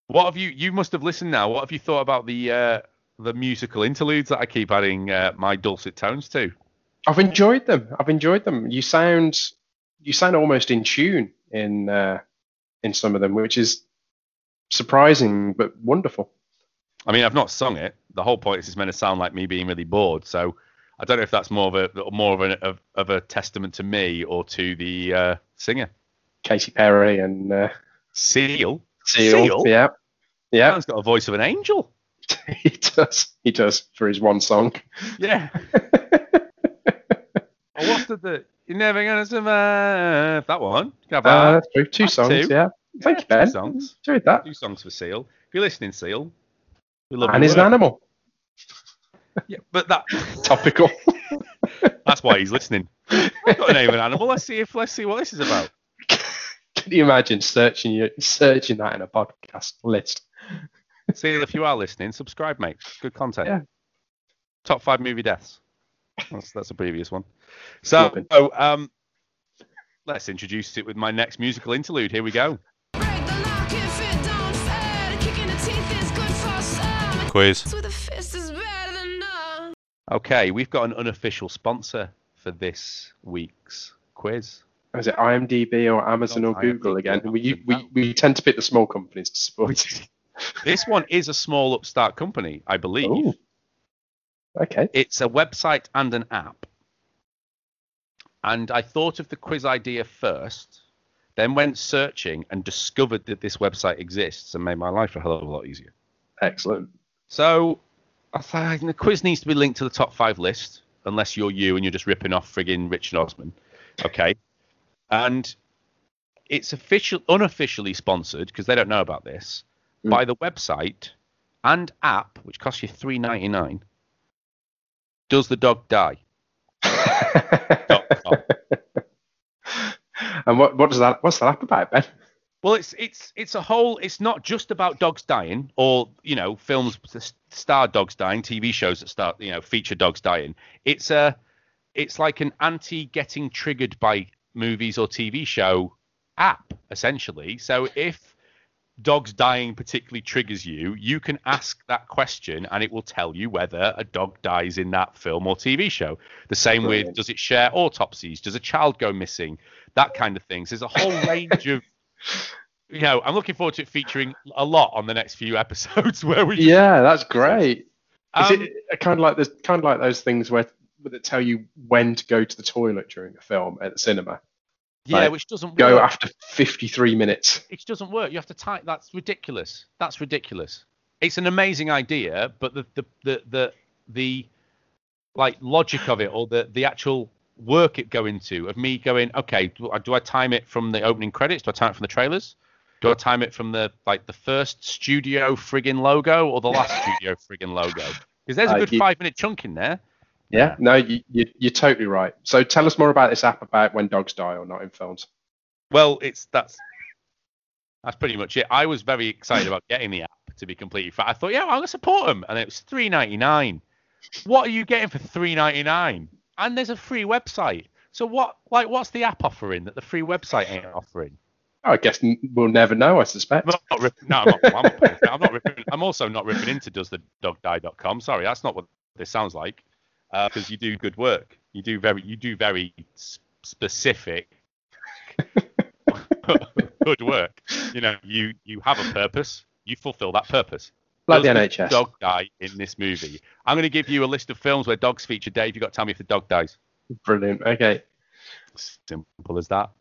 What have you? You must have listened now. What have you thought about the uh, the musical interludes that I keep adding uh, my dulcet tones to? I've enjoyed them. I've enjoyed them. You sound you sound almost in tune in uh, in some of them, which is surprising but wonderful. I mean, I've not sung it. The whole point is it's meant to sound like me being really bored. So I don't know if that's more of a more of, an, of, of a testament to me or to the uh, singer. Katy Perry and uh, Seal. Seal. Yeah, yeah, Man's got a voice of an angel. he does. He does for his one song. Yeah. oh, what's the, You're never gonna survive? That one. You can have Uh, that. that's true. Two That's songs. two. Yeah. Thank you, Ben. two songs. Enjoyed that. Two songs for Seal. If you're listening, Seal, we love and he's an animal. Yeah, but that Topical. that's why he's listening. I've got a name an animal. Let's see if let's see what this is about. Can you imagine searching you searching that in a podcast list? Seal, if you are listening, subscribe, mate. Good content. Yeah. Top five movie deaths. That's that's a previous one. So oh, um, let's introduce it with my next musical interlude. Here we go. Quiz. With a fist is better than none. Okay, we've got an unofficial sponsor for this week's quiz. Is it IMDb or Amazon or Google again? We, we, we tend to pick the small companies to support. This one is a small upstart company, I believe. Oh. Okay. It's a website and an app. And I thought of the quiz idea first, then went searching and discovered that this website exists and made my life a hell of a lot easier. Excellent. So I thought the quiz needs to be linked to the top five list, unless you're you and you're just ripping off frigging Richard Osman. Okay. And it's official, unofficially sponsored because they don't know about this Mm. by the website and app, which costs you three ninety nine. Does the dog die? And what, what does that what's that app about, Ben? Well, it's it's it's a whole. It's not just about dogs dying, or you know, films that star dogs dying, TV shows that start you know feature dogs dying. It's a, it's like an anti getting triggered by movies or TV show app essentially. So if dogs dying particularly triggers you, you can ask that question and it will tell you whether a dog dies in that film or TV show. The same with does it share autopsies? Does a child go missing? That kind of things. There's a whole range of you know, I'm looking forward to it featuring a lot on the next few episodes where we Yeah, that's great. Is Um, it kind of like this kind of like those things where that tell you when to go to the toilet during a film at the cinema? yeah, like, which doesn't Go work. after 53 minutes. It doesn't work. You have to type. That's ridiculous. That's ridiculous. It's an amazing idea, but the the the the, the like logic of it or the the actual work it go into of me going, okay, do I, do I time it from the opening credits? Do I time it from the trailers? Do I time it from the like the first studio friggin' logo or the last studio friggin' logo? Because there's a Uh, good you- five minute chunk in there. Yeah, no, you, you, you're totally right. So tell us more about this app about when dogs die or not in films. Well, it's that's that's pretty much it. I was very excited about getting the app to be completely fat. I thought, yeah, I'm gonna support them, and it was three ninety nine. What are you getting for three ninety nine? And there's a free website. So what, like, what's the app offering that the free website ain't offering? Oh, I guess we'll never know, I suspect. I'm not ripping, no, I'm not, I'm not, ripping- I'm not ripping. I'm also not ripping into doesthedogdie.com. Sorry, that's not what this sounds like. Uh, because you do good work. You do very, you do very specific good work. You know, you you have a purpose. You fulfill that purpose. Like the Does NHS. Dog die in this movie. I'm going to give you a list of films where dogs feature. Dave, you got to tell me if the dog dies. Brilliant. Okay. Simple as that.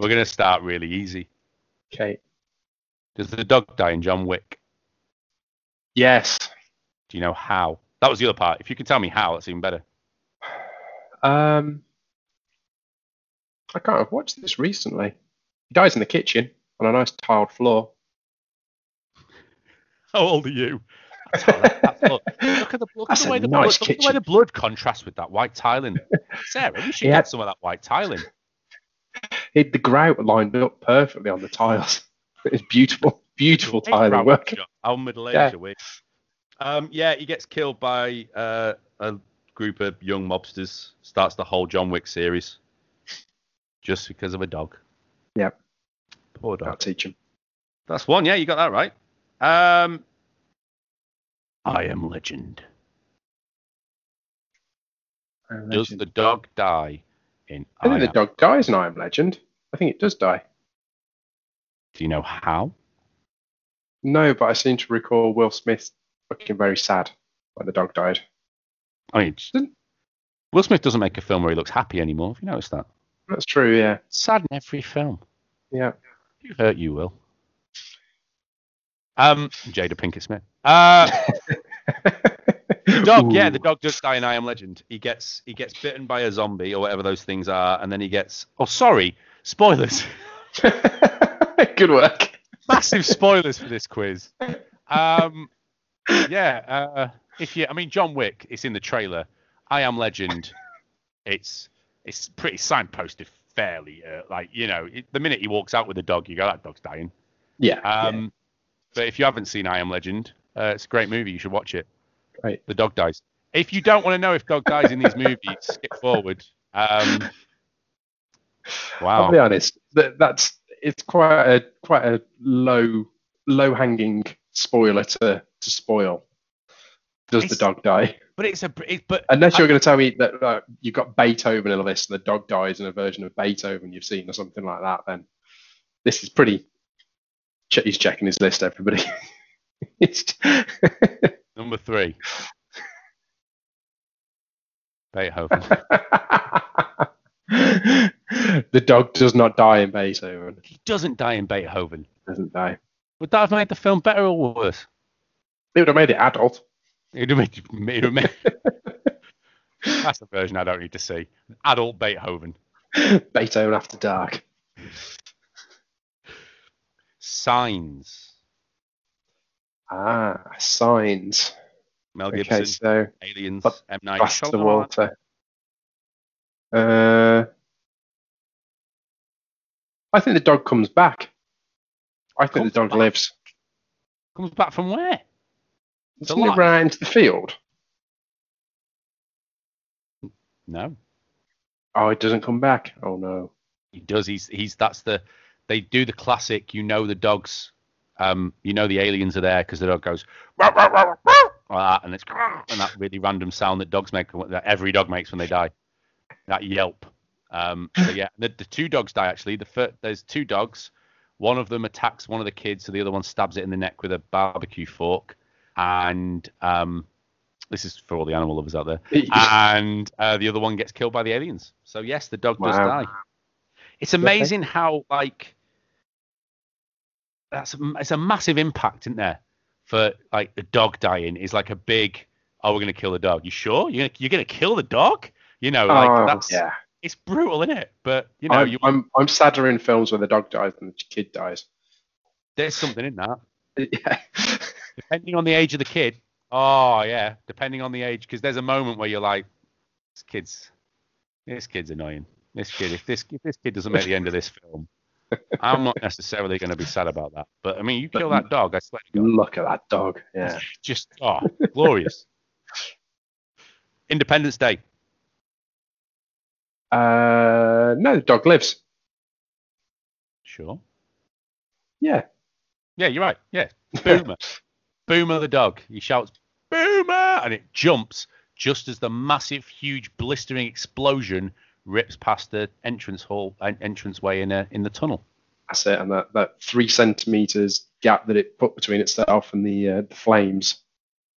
We're going to start really easy. Okay. Does the dog die in John Wick? Yes. Do you know how? That was the other part. If you can tell me how, that's even better. Um, I can't have watched this recently. He dies in the kitchen on a nice tiled floor. How old are you? That's how that's- look, look at the look at That's the a way the nice blood, look at the way kitchen. the blood contrasts with that white tiling. Sarah, we should Yeah. get some of that white tiling. He, the grout lined up perfectly on the tiles. It's beautiful, beautiful tiling work. How middle aged Yeah. are we? Um, yeah, he gets killed by uh, a group of young mobsters. Starts the whole John Wick series just because of a dog. Yep. Poor I'll dog. teach him. That's one. Yeah, you got that right. Um, I am legend. Does the dog die in I think I the dog dies in I Am Legend. I think it does die. Do you know how? No, but I seem to recall Will Smith looking very sad when the dog died. I mean, it's- Will Smith doesn't make a film where he looks happy anymore. Have you noticed that? That's true, yeah. Sad in every film. Yeah. You hurt you, Will. Um, Jada Pinkett Smith. Uh, the dog, yeah, the dog does die in I Am Legend. He gets he gets bitten by a zombie or whatever those things are, and then he gets. Oh, sorry, spoilers. Good work. Massive spoilers for this quiz. Um, yeah. Uh, if you, I mean, John Wick. It's in the trailer. I Am Legend. It's it's pretty signposted fairly. Uh, like you know, it, the minute he walks out with the dog, you go, that dog's dying. Yeah. Um, But if you haven't seen I Am Legend, uh, it's a great movie. You should watch it. Right. The dog dies. If you don't want to know if dog dies in these movies, skip forward. Um, I'll be honest. That, that's it's quite a quite a low low hanging spoiler to to spoil. Does the dog die? But it's a. It, but Unless you're going to tell me that uh, you've got Beethoven in a list and the dog dies in a version of Beethoven you've seen or something like that, then this is pretty. He's checking his list, everybody. number three, Beethoven. the dog does not die in Beethoven. he doesn't die in Beethoven. Doesn't die. Would that have made the film better or worse? It would have made it adult. It would have made, it would have made That's the version I don't need to see. Adult Beethoven. Beethoven After Dark. Signs. Ah, signs. Mel Okay, Gibson. so Aliens. but M Night Shyamalan. Uh, I think the dog comes back. I think Comes the dog back? lives. Comes back from where? Doesn't it run into the field? No. Oh, it doesn't come back. Oh no. He does. He's he's that's the they do the classic. You know the dogs. Um, you know the aliens are there because the dog goes like that, and it's and that really random sound that dogs make that every dog makes when they die. That yelp. Um, so yeah, the, the two dogs die actually. The fir- there's two dogs. One of them attacks one of the kids, so the other one stabs it in the neck with a barbecue fork. And um, this is for all the animal lovers out there. and uh, the other one gets killed by the aliens. So yes, the dog does Wow. die. It's amazing how like that's a, it's a massive impact, isn't there? For like the dog dying is like a big. Oh, we're gonna kill the dog. You sure? You're gonna, you're gonna kill the dog? You know, like oh, that's yeah. it's brutal, isn't it? But you know, I'm, you, I'm I'm sadder in films where the dog dies than the kid dies. there's something in that. yeah. Depending on the age of the kid. Oh yeah, depending on the age, because there's a moment where you're like, this kid's, this kid's annoying. This kid, if this if this kid doesn't make the end of this film, I'm not necessarily going to be sad about that. But I mean, you kill that dog, I swear to God, Look at that dog. Yeah. just oh, glorious. Independence Day. Uh, no, the dog lives. Sure. Yeah. Yeah, you're right. Yeah, Boomer. Boomer the dog. He shouts, Boomer! And it jumps just as the massive, huge, blistering explosion rips past the entrance hall, en- entrance way in, a, in the tunnel. That's it. And that, that three centimeters gap that it put between itself and the, uh, the flames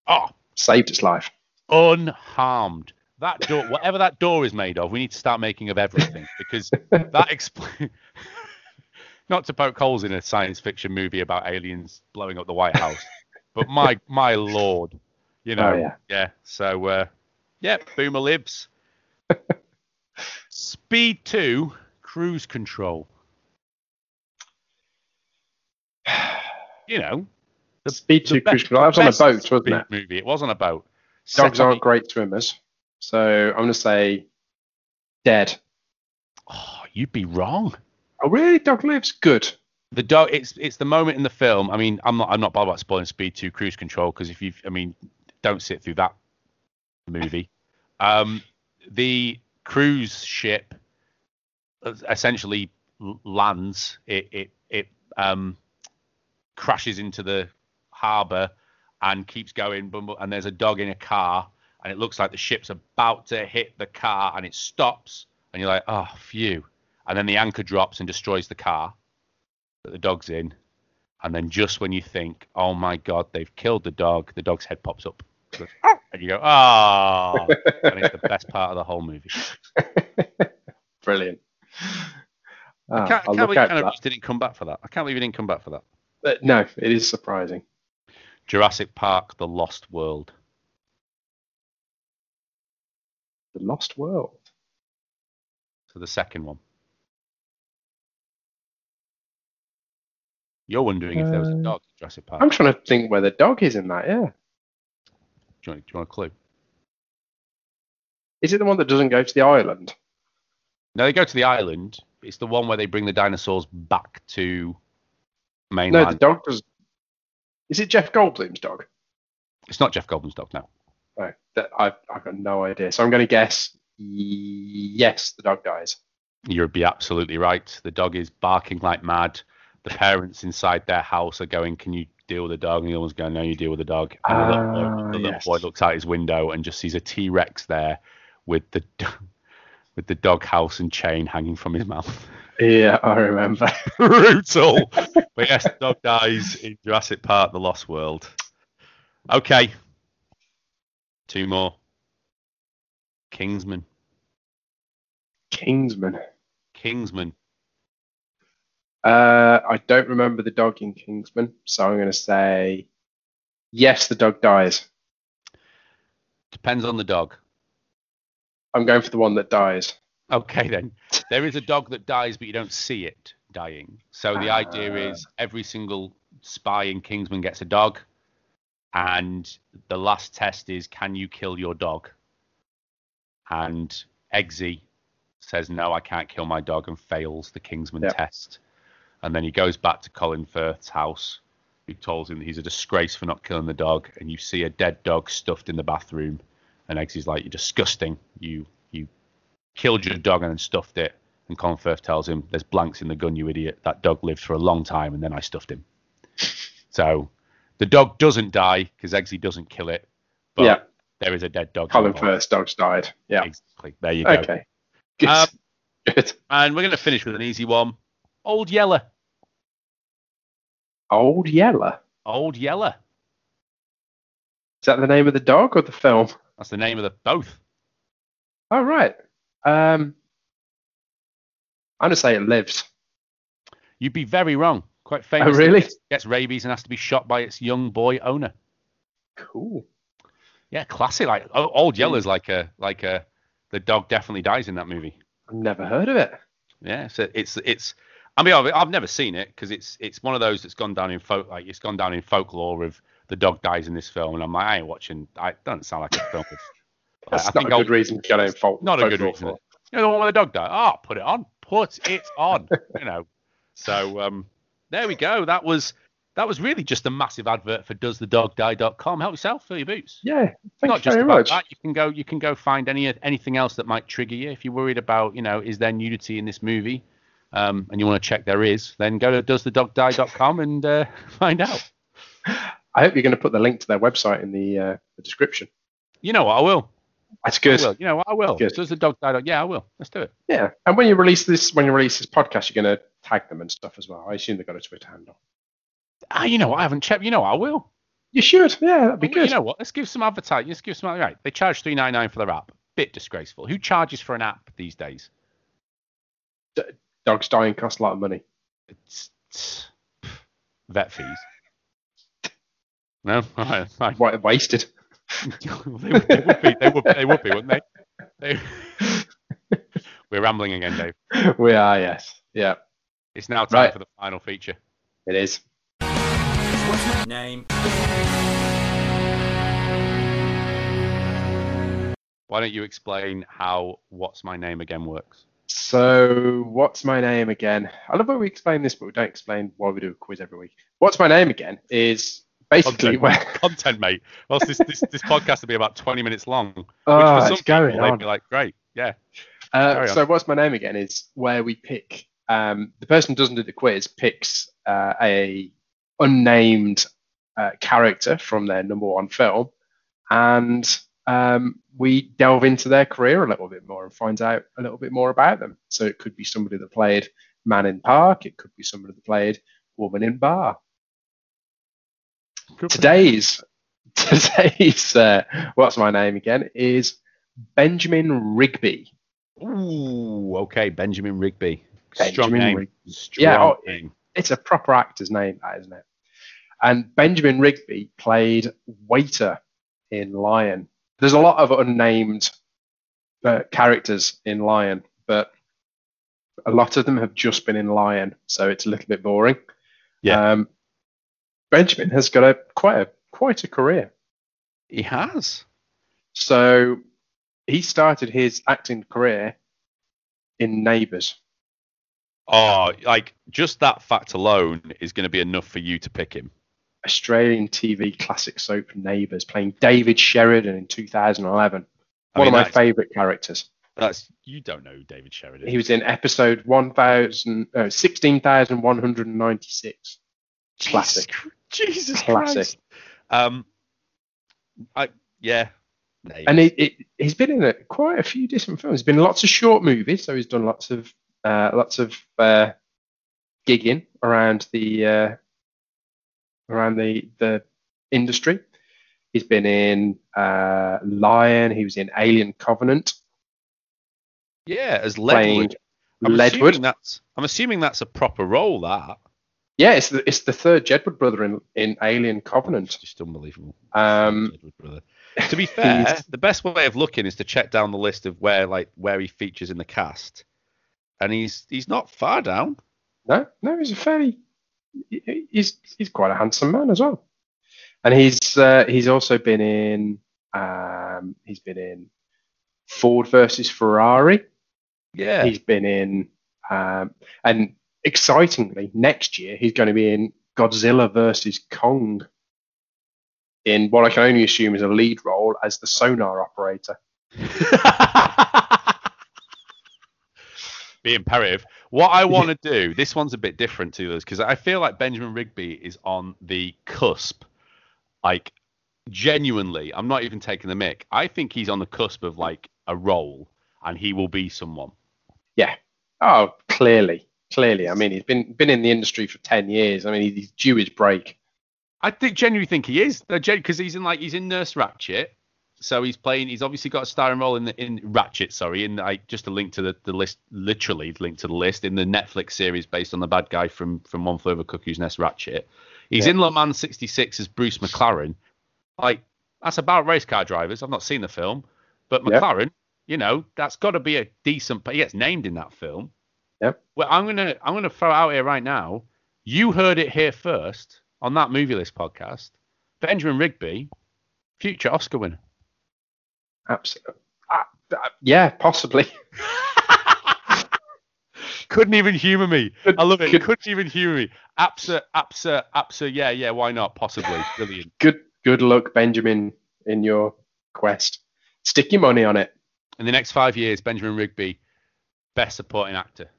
Oh, saved its life. unharmed. That door, whatever that door is made of, we need to start making of everything because that expl- Not to poke holes in a science fiction movie about aliens blowing up the White House, but my my lord, you know, Oh, yeah. So uh, yeah, Boomer lives. Speed two, cruise control. You know, the Speed the to cruise best- control. That was on a boat, wasn't it? Movie. It was on a boat. Dogs aren't great swimmers. So I'm going to say dead. Oh, you'd be wrong. Oh, really? Dog lives? Good. The dog. It's it's the moment in the film. I mean, I'm not I'm not bothered about spoiling Speed Two Cruise Control because if you, I mean, don't sit through that movie. Um, the cruise ship essentially lands. It it it um crashes into the harbour and keeps going. And there's a dog in a car, and it looks like the ship's about to hit the car, and it stops, and you're like, oh, phew. And then the anchor drops and destroys the car that the dog's in. And then just when you think, oh my god, they've killed the dog, the dog's head pops up. And you go, oh, and it's the best part of the whole movie. Brilliant. I Ah, can't, I can't believe Keanu for didn't come back for that. I can't believe he didn't come back for that. Uh, no, it is surprising. Jurassic Park: The Lost World. The Lost World. So the second one. You're wondering if there was a Uh, dog in Jurassic Park. I'm trying to think where the dog is in that. Yeah, Do you, want, do you want a clue? is it the one that doesn't go to the island? No, they go to the island. It's the one where they bring the dinosaurs back to mainland. No, the dog does. Is it Jeff Goldblum's dog? It's not Jeff Goldblum's dog, no. No, that I've, I've got no idea. So I'm going to guess yes, the dog dies. You'd be absolutely right. The dog is barking like mad. The parents inside their house are going, "Can you deal with the dog?" And the other one's going, "No, you deal with the dog." And the little, boy, Ah, the little yes. boy looks out his window and just sees a T Rex there with the with the dog house and chain hanging from his mouth. Yeah, I remember. Brutal. but yes, the dog dies in Jurassic Park: The Lost World. Okay, two more. Kingsman. Kingsman. Kingsman. Uh, I don't remember the dog in Kingsman, so I'm going to say yes, the dog dies. Depends on the dog. I'm going for the one that dies. Okay, then. There is a dog that dies, but you don't see it dying. So the idea Ah. is every single spy in Kingsman gets a dog, and the last test is can you kill your dog? And Eggsy says, no, I can't kill my dog, and fails the Kingsman Yep. test. And then he goes back to Colin Firth's house, who tells him that he's a disgrace for not killing the dog. And you see a dead dog stuffed in the bathroom. And Eggsy's like, You're disgusting. You you killed your dog and then stuffed it. And Colin Firth tells him, There's blanks in the gun, you idiot. That dog lived for a long time and then I stuffed him. So the dog doesn't die because Eggsy doesn't kill it. But Yeah. there is a dead dog. Colin. Firth's dog's died. Yeah. Exactly. There you go. Okay. Good. Um, Good. And we're going to finish with an easy one. Old Yeller. Old Yeller. Old Yeller. Is that the name of the dog or the film? That's the name of the both. Oh, right. Um, I'm going to say it lives. You'd be very wrong. Quite famous. Oh, famous. really? Gets rabies and has to be shot by its young boy owner. Cool. Yeah, classic. Like Old Yeller's like a like a the dog definitely dies in that movie. I've never heard of it. Yeah, so it's it's. I mean, I've, I've never seen it because it's it's one of those that's gone down in folk like it's gone down in folklore of the dog dies in this film, and I'm like, I ain't watching. I it doesn't sound like a film. With, That's I not a good Old- reason to go down folk. not a good reason. for. You know, the one where the dog died. Oh, put it on. Put it on. you know. So um, there we go. That was that was really just a massive advert for doesthedogdie.com. Help yourself, fill your boots. Yeah. Thank Not you just very about much. that. You can go. You can go find any anything else that might trigger you. If you're worried about, you know, is there nudity in this movie, um, and you want to check there is, then go to doesthedogdie.com and uh, find out. I hope you're going to put the link to their website in the, uh, the description. You know what? I will. That's I good. will. You know what? I will. Good. Does the dog die? Yeah, I will. Let's do it. Yeah. And when you release this, when you release this podcast, you're going to tag them and stuff as well. I assume they've got a Twitter handle. Ah, you know what? I haven't checked. You know what? I will. You should. Yeah, that'd be Well, good. You know what? Let's give some advertising. Let's give some. Right, they charge three ninety nine for their app. Bit disgraceful. Who charges for an app these days? Dogs dying cost a lot of money. It's, it's vet fees. No, all right, fine. What wasted. they, would, they would be. They would. They would be, wouldn't they? they... We're rambling again, Dave. we are, yes. Yeah, It's now time Right. for the final feature. it is. What's my Name. Why don't you explain how "What's My Name Again" works? So, what's my name again? I love when we explain this, but we don't explain why we do a quiz every week. What's my name again is basically Content, where. content mate. Well, this, this this podcast will be about twenty minutes long. Which Oh, for some it's going people, they'd be like, "Great, yeah." Uh, so what's my name again is where we pick um, the person who doesn't do the quiz picks uh, a unnamed uh, character from their number one film and um, we delve into their career a little bit more and find out a little bit more about them so it could be somebody that played man in park it could be somebody that played woman in bar today's today's uh, what's my name again is benjamin rigby Ooh, okay, Benjamin Rigby. Strong Benjamin name. Rigby. Strong Yeah, oh, name. it's a proper actor's name, that isn't it? And Benjamin Rigby played waiter in Lion. There's a lot of unnamed uh, characters in Lion, but a lot of them have just been in Lion, so it's a little bit boring. Yeah. Um, Benjamin has got a quite a quite a career. He has. So he started his acting career in Neighbours. Oh, like just that fact alone is going to be enough for you to pick him. Australian TV classic soap Neighbours, playing David Sheridan in 2011. I One mean, of my favourite characters. That's you don't know who David Sheridan. He was in episode 1000, uh, 16,196. Classic. Jesus Classic. Christ. Um, I yeah. And it, it, he's been in a, quite a few different films. He's been in lots of short movies, so he's done lots of uh, lots of uh, gigging around the uh, around the the industry. He's been in uh, Lion. He was in Alien Covenant, yeah, as Ledward. I'm Ledward. assuming that's I'm assuming that's a proper role. That Yeah, it's the it's the third Jedward brother in, in Alien Covenant. it's just unbelievable. Um, Edward brother. To be fair, the best way of looking is to check down the list of where like where he features in the cast, and he's he's not far down. No, no, he's a fairly he's he's quite a handsome man as well, and he's uh, he's also been in um, he's been in Ford versus Ferrari. Yeah, He's been in um, and excitingly next year he's going to be in Godzilla versus Kong in what I can only assume is a lead role as the sonar operator. be imperative. What I want to do, this one's a bit different to this because I feel like Benjamin Rigby is on the cusp, like genuinely. I'm not even taking the mic. I think he's on the cusp of like a role, and he will be someone. Yeah. Oh, clearly, clearly. I mean, he's been been in the industry for ten years. I mean, he's due his break. I think genuinely think he is because he's in like he's in Nurse Ratched, so he's playing. He's obviously got a starring role in the in Ratched. Sorry, in like just a link to the, the list, literally link to the list in the Netflix series based on the bad guy from from One Flew Over Cuckoo's Nest, Ratched. He's Yeah. in Le Mans '66 as Bruce McLaren. Like that's about race car drivers. I've not seen the film, but Yeah. McLaren, you know, that's got to be a decent. He gets named in that film. Yep. Well, I'm gonna I'm gonna throw out here right now. You heard it here first on that movie list podcast. Benjamin Rigby, future Oscar winner. Absolutely. Uh, uh, yeah, possibly. Couldn't even humor me. I love it. Could- Couldn't even humor me. Absa, absa, absa. Yeah, yeah. Why not? Possibly. Brilliant. Good good luck, Benjamin, in your quest. Stick your money on it. In the next five years, Benjamin Rigby, best supporting actor.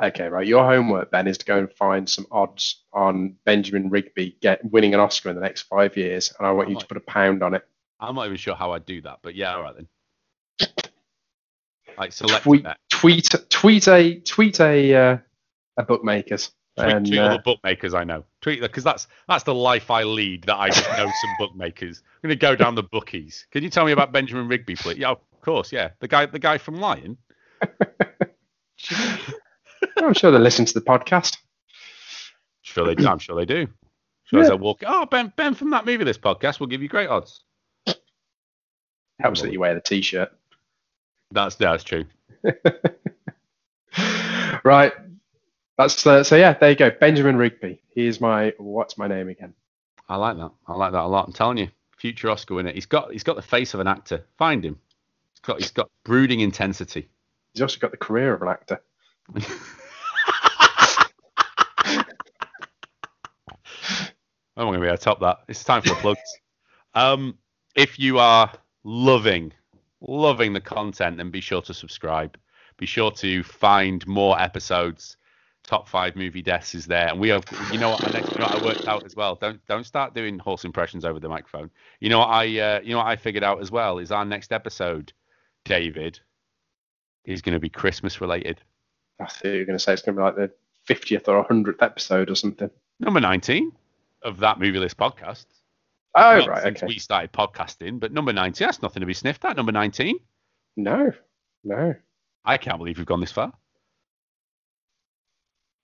Okay, right. Your homework, Ben, is to go and find some odds on Benjamin Rigby get winning an Oscar in the next five years, and I want you to put a pound on it. I'm not even sure how I'd do that, but yeah, all right then. Like select Tweet, bet. tweet, tweet a tweet a uh, a bookmakers. Tweet, and, all uh, the bookmakers I know. Tweet because that's that's the life I lead. That I just know some bookmakers. I'm gonna go down the bookies. Can you tell me about Benjamin Rigby, please? Yeah, of course. Yeah, the guy the guy from Lion. I'm sure they listen to the podcast. Sure they do. I'm sure they do. Sure as I walk. Oh, Ben Ben from that movie this podcast will give you great odds. Helps that you wear the t-shirt. That's that's true. right. That's uh, so. Yeah, there you go. Benjamin Rigby. He is my what's my name again? I like that. I like that a lot. I'm telling you, future Oscar winner. He's got he's got the face of an actor. Find him. He's got he's got brooding intensity. He's also got the career of an actor. I'm not going to be able to top that. It's time for the plugs. um, if you are loving, loving the content, then be sure to subscribe. Be sure to find more episodes. Top five movie deaths is there, and we have. You know what? I, you know what I worked out as well. Don't don't start doing horse impressions over the microphone. You know what I uh, you know what I figured out as well is our next episode, David, is going to be Christmas related. I thought you were going to say it's going to be like the 50th or 100th episode or something. Number 19 of that movie list podcast. Oh, Not right. since Okay. we started podcasting, but number 19, that's nothing to be sniffed at. Number 19, No, no, I can't believe we've gone this far.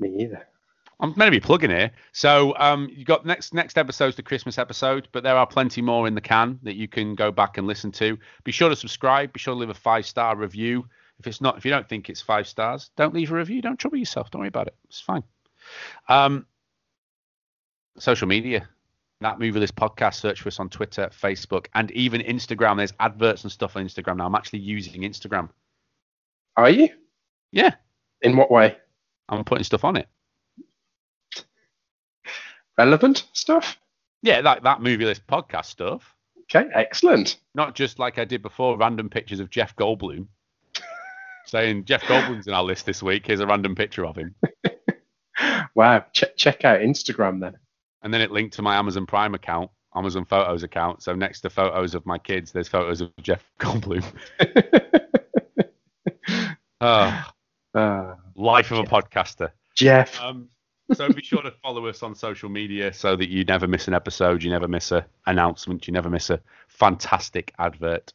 me either. I'm meant to be plugging here. So um, you got next next episode's the Christmas episode, but there are plenty more in the can that you can go back and listen to. Be sure to subscribe. Be sure to leave a five star review. If it's not, if you don't think it's five stars, don't leave a review. Don't trouble yourself. Don't worry about it. It's fine. Um, social media. That movie list podcast. Search for us on Twitter, Facebook, and even Instagram. There's adverts and stuff on Instagram now. I'm actually using Instagram. Are you? Yeah, In what way? I'm putting stuff on it. Relevant stuff? Yeah, like that movie list podcast stuff. Okay, excellent. Not just like I did before, random pictures of Jeff Goldblum. saying Jeff Goldblum's in our list this week. Here's a random picture of him. Wow. Ch- check out Instagram then. And then it linked to my Amazon Prime account, Amazon Photos account. So next to photos of my kids, there's photos of Jeff Goldblum. oh, Ah, life of a podcaster. Jeff. Um, so be sure to follow us on social media so that you never miss an episode, you never miss a announcement, you never miss a fantastic advert.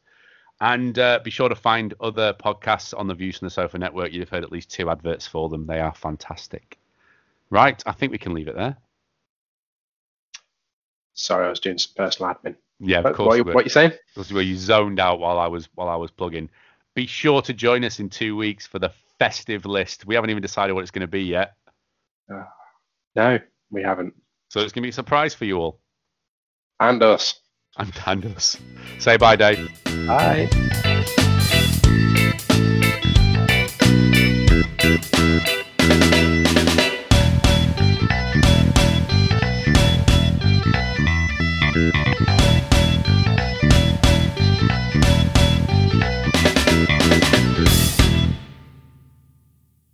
And uh, be sure to find other podcasts on the Views from the Sofa Network. You've heard at least two adverts for them. They are fantastic. Right, I think we can leave it there. Sorry, I was doing some personal admin. Yeah, of What, course. what, you- what you saying? Where you zoned out while I was while I was plugging. Be sure to join us in two weeks for the festive list. We haven't even decided what it's going to be yet, uh, No, we haven't. so it's going to be a surprise for you all. And us. And, and us. Say bye, Dave. Bye.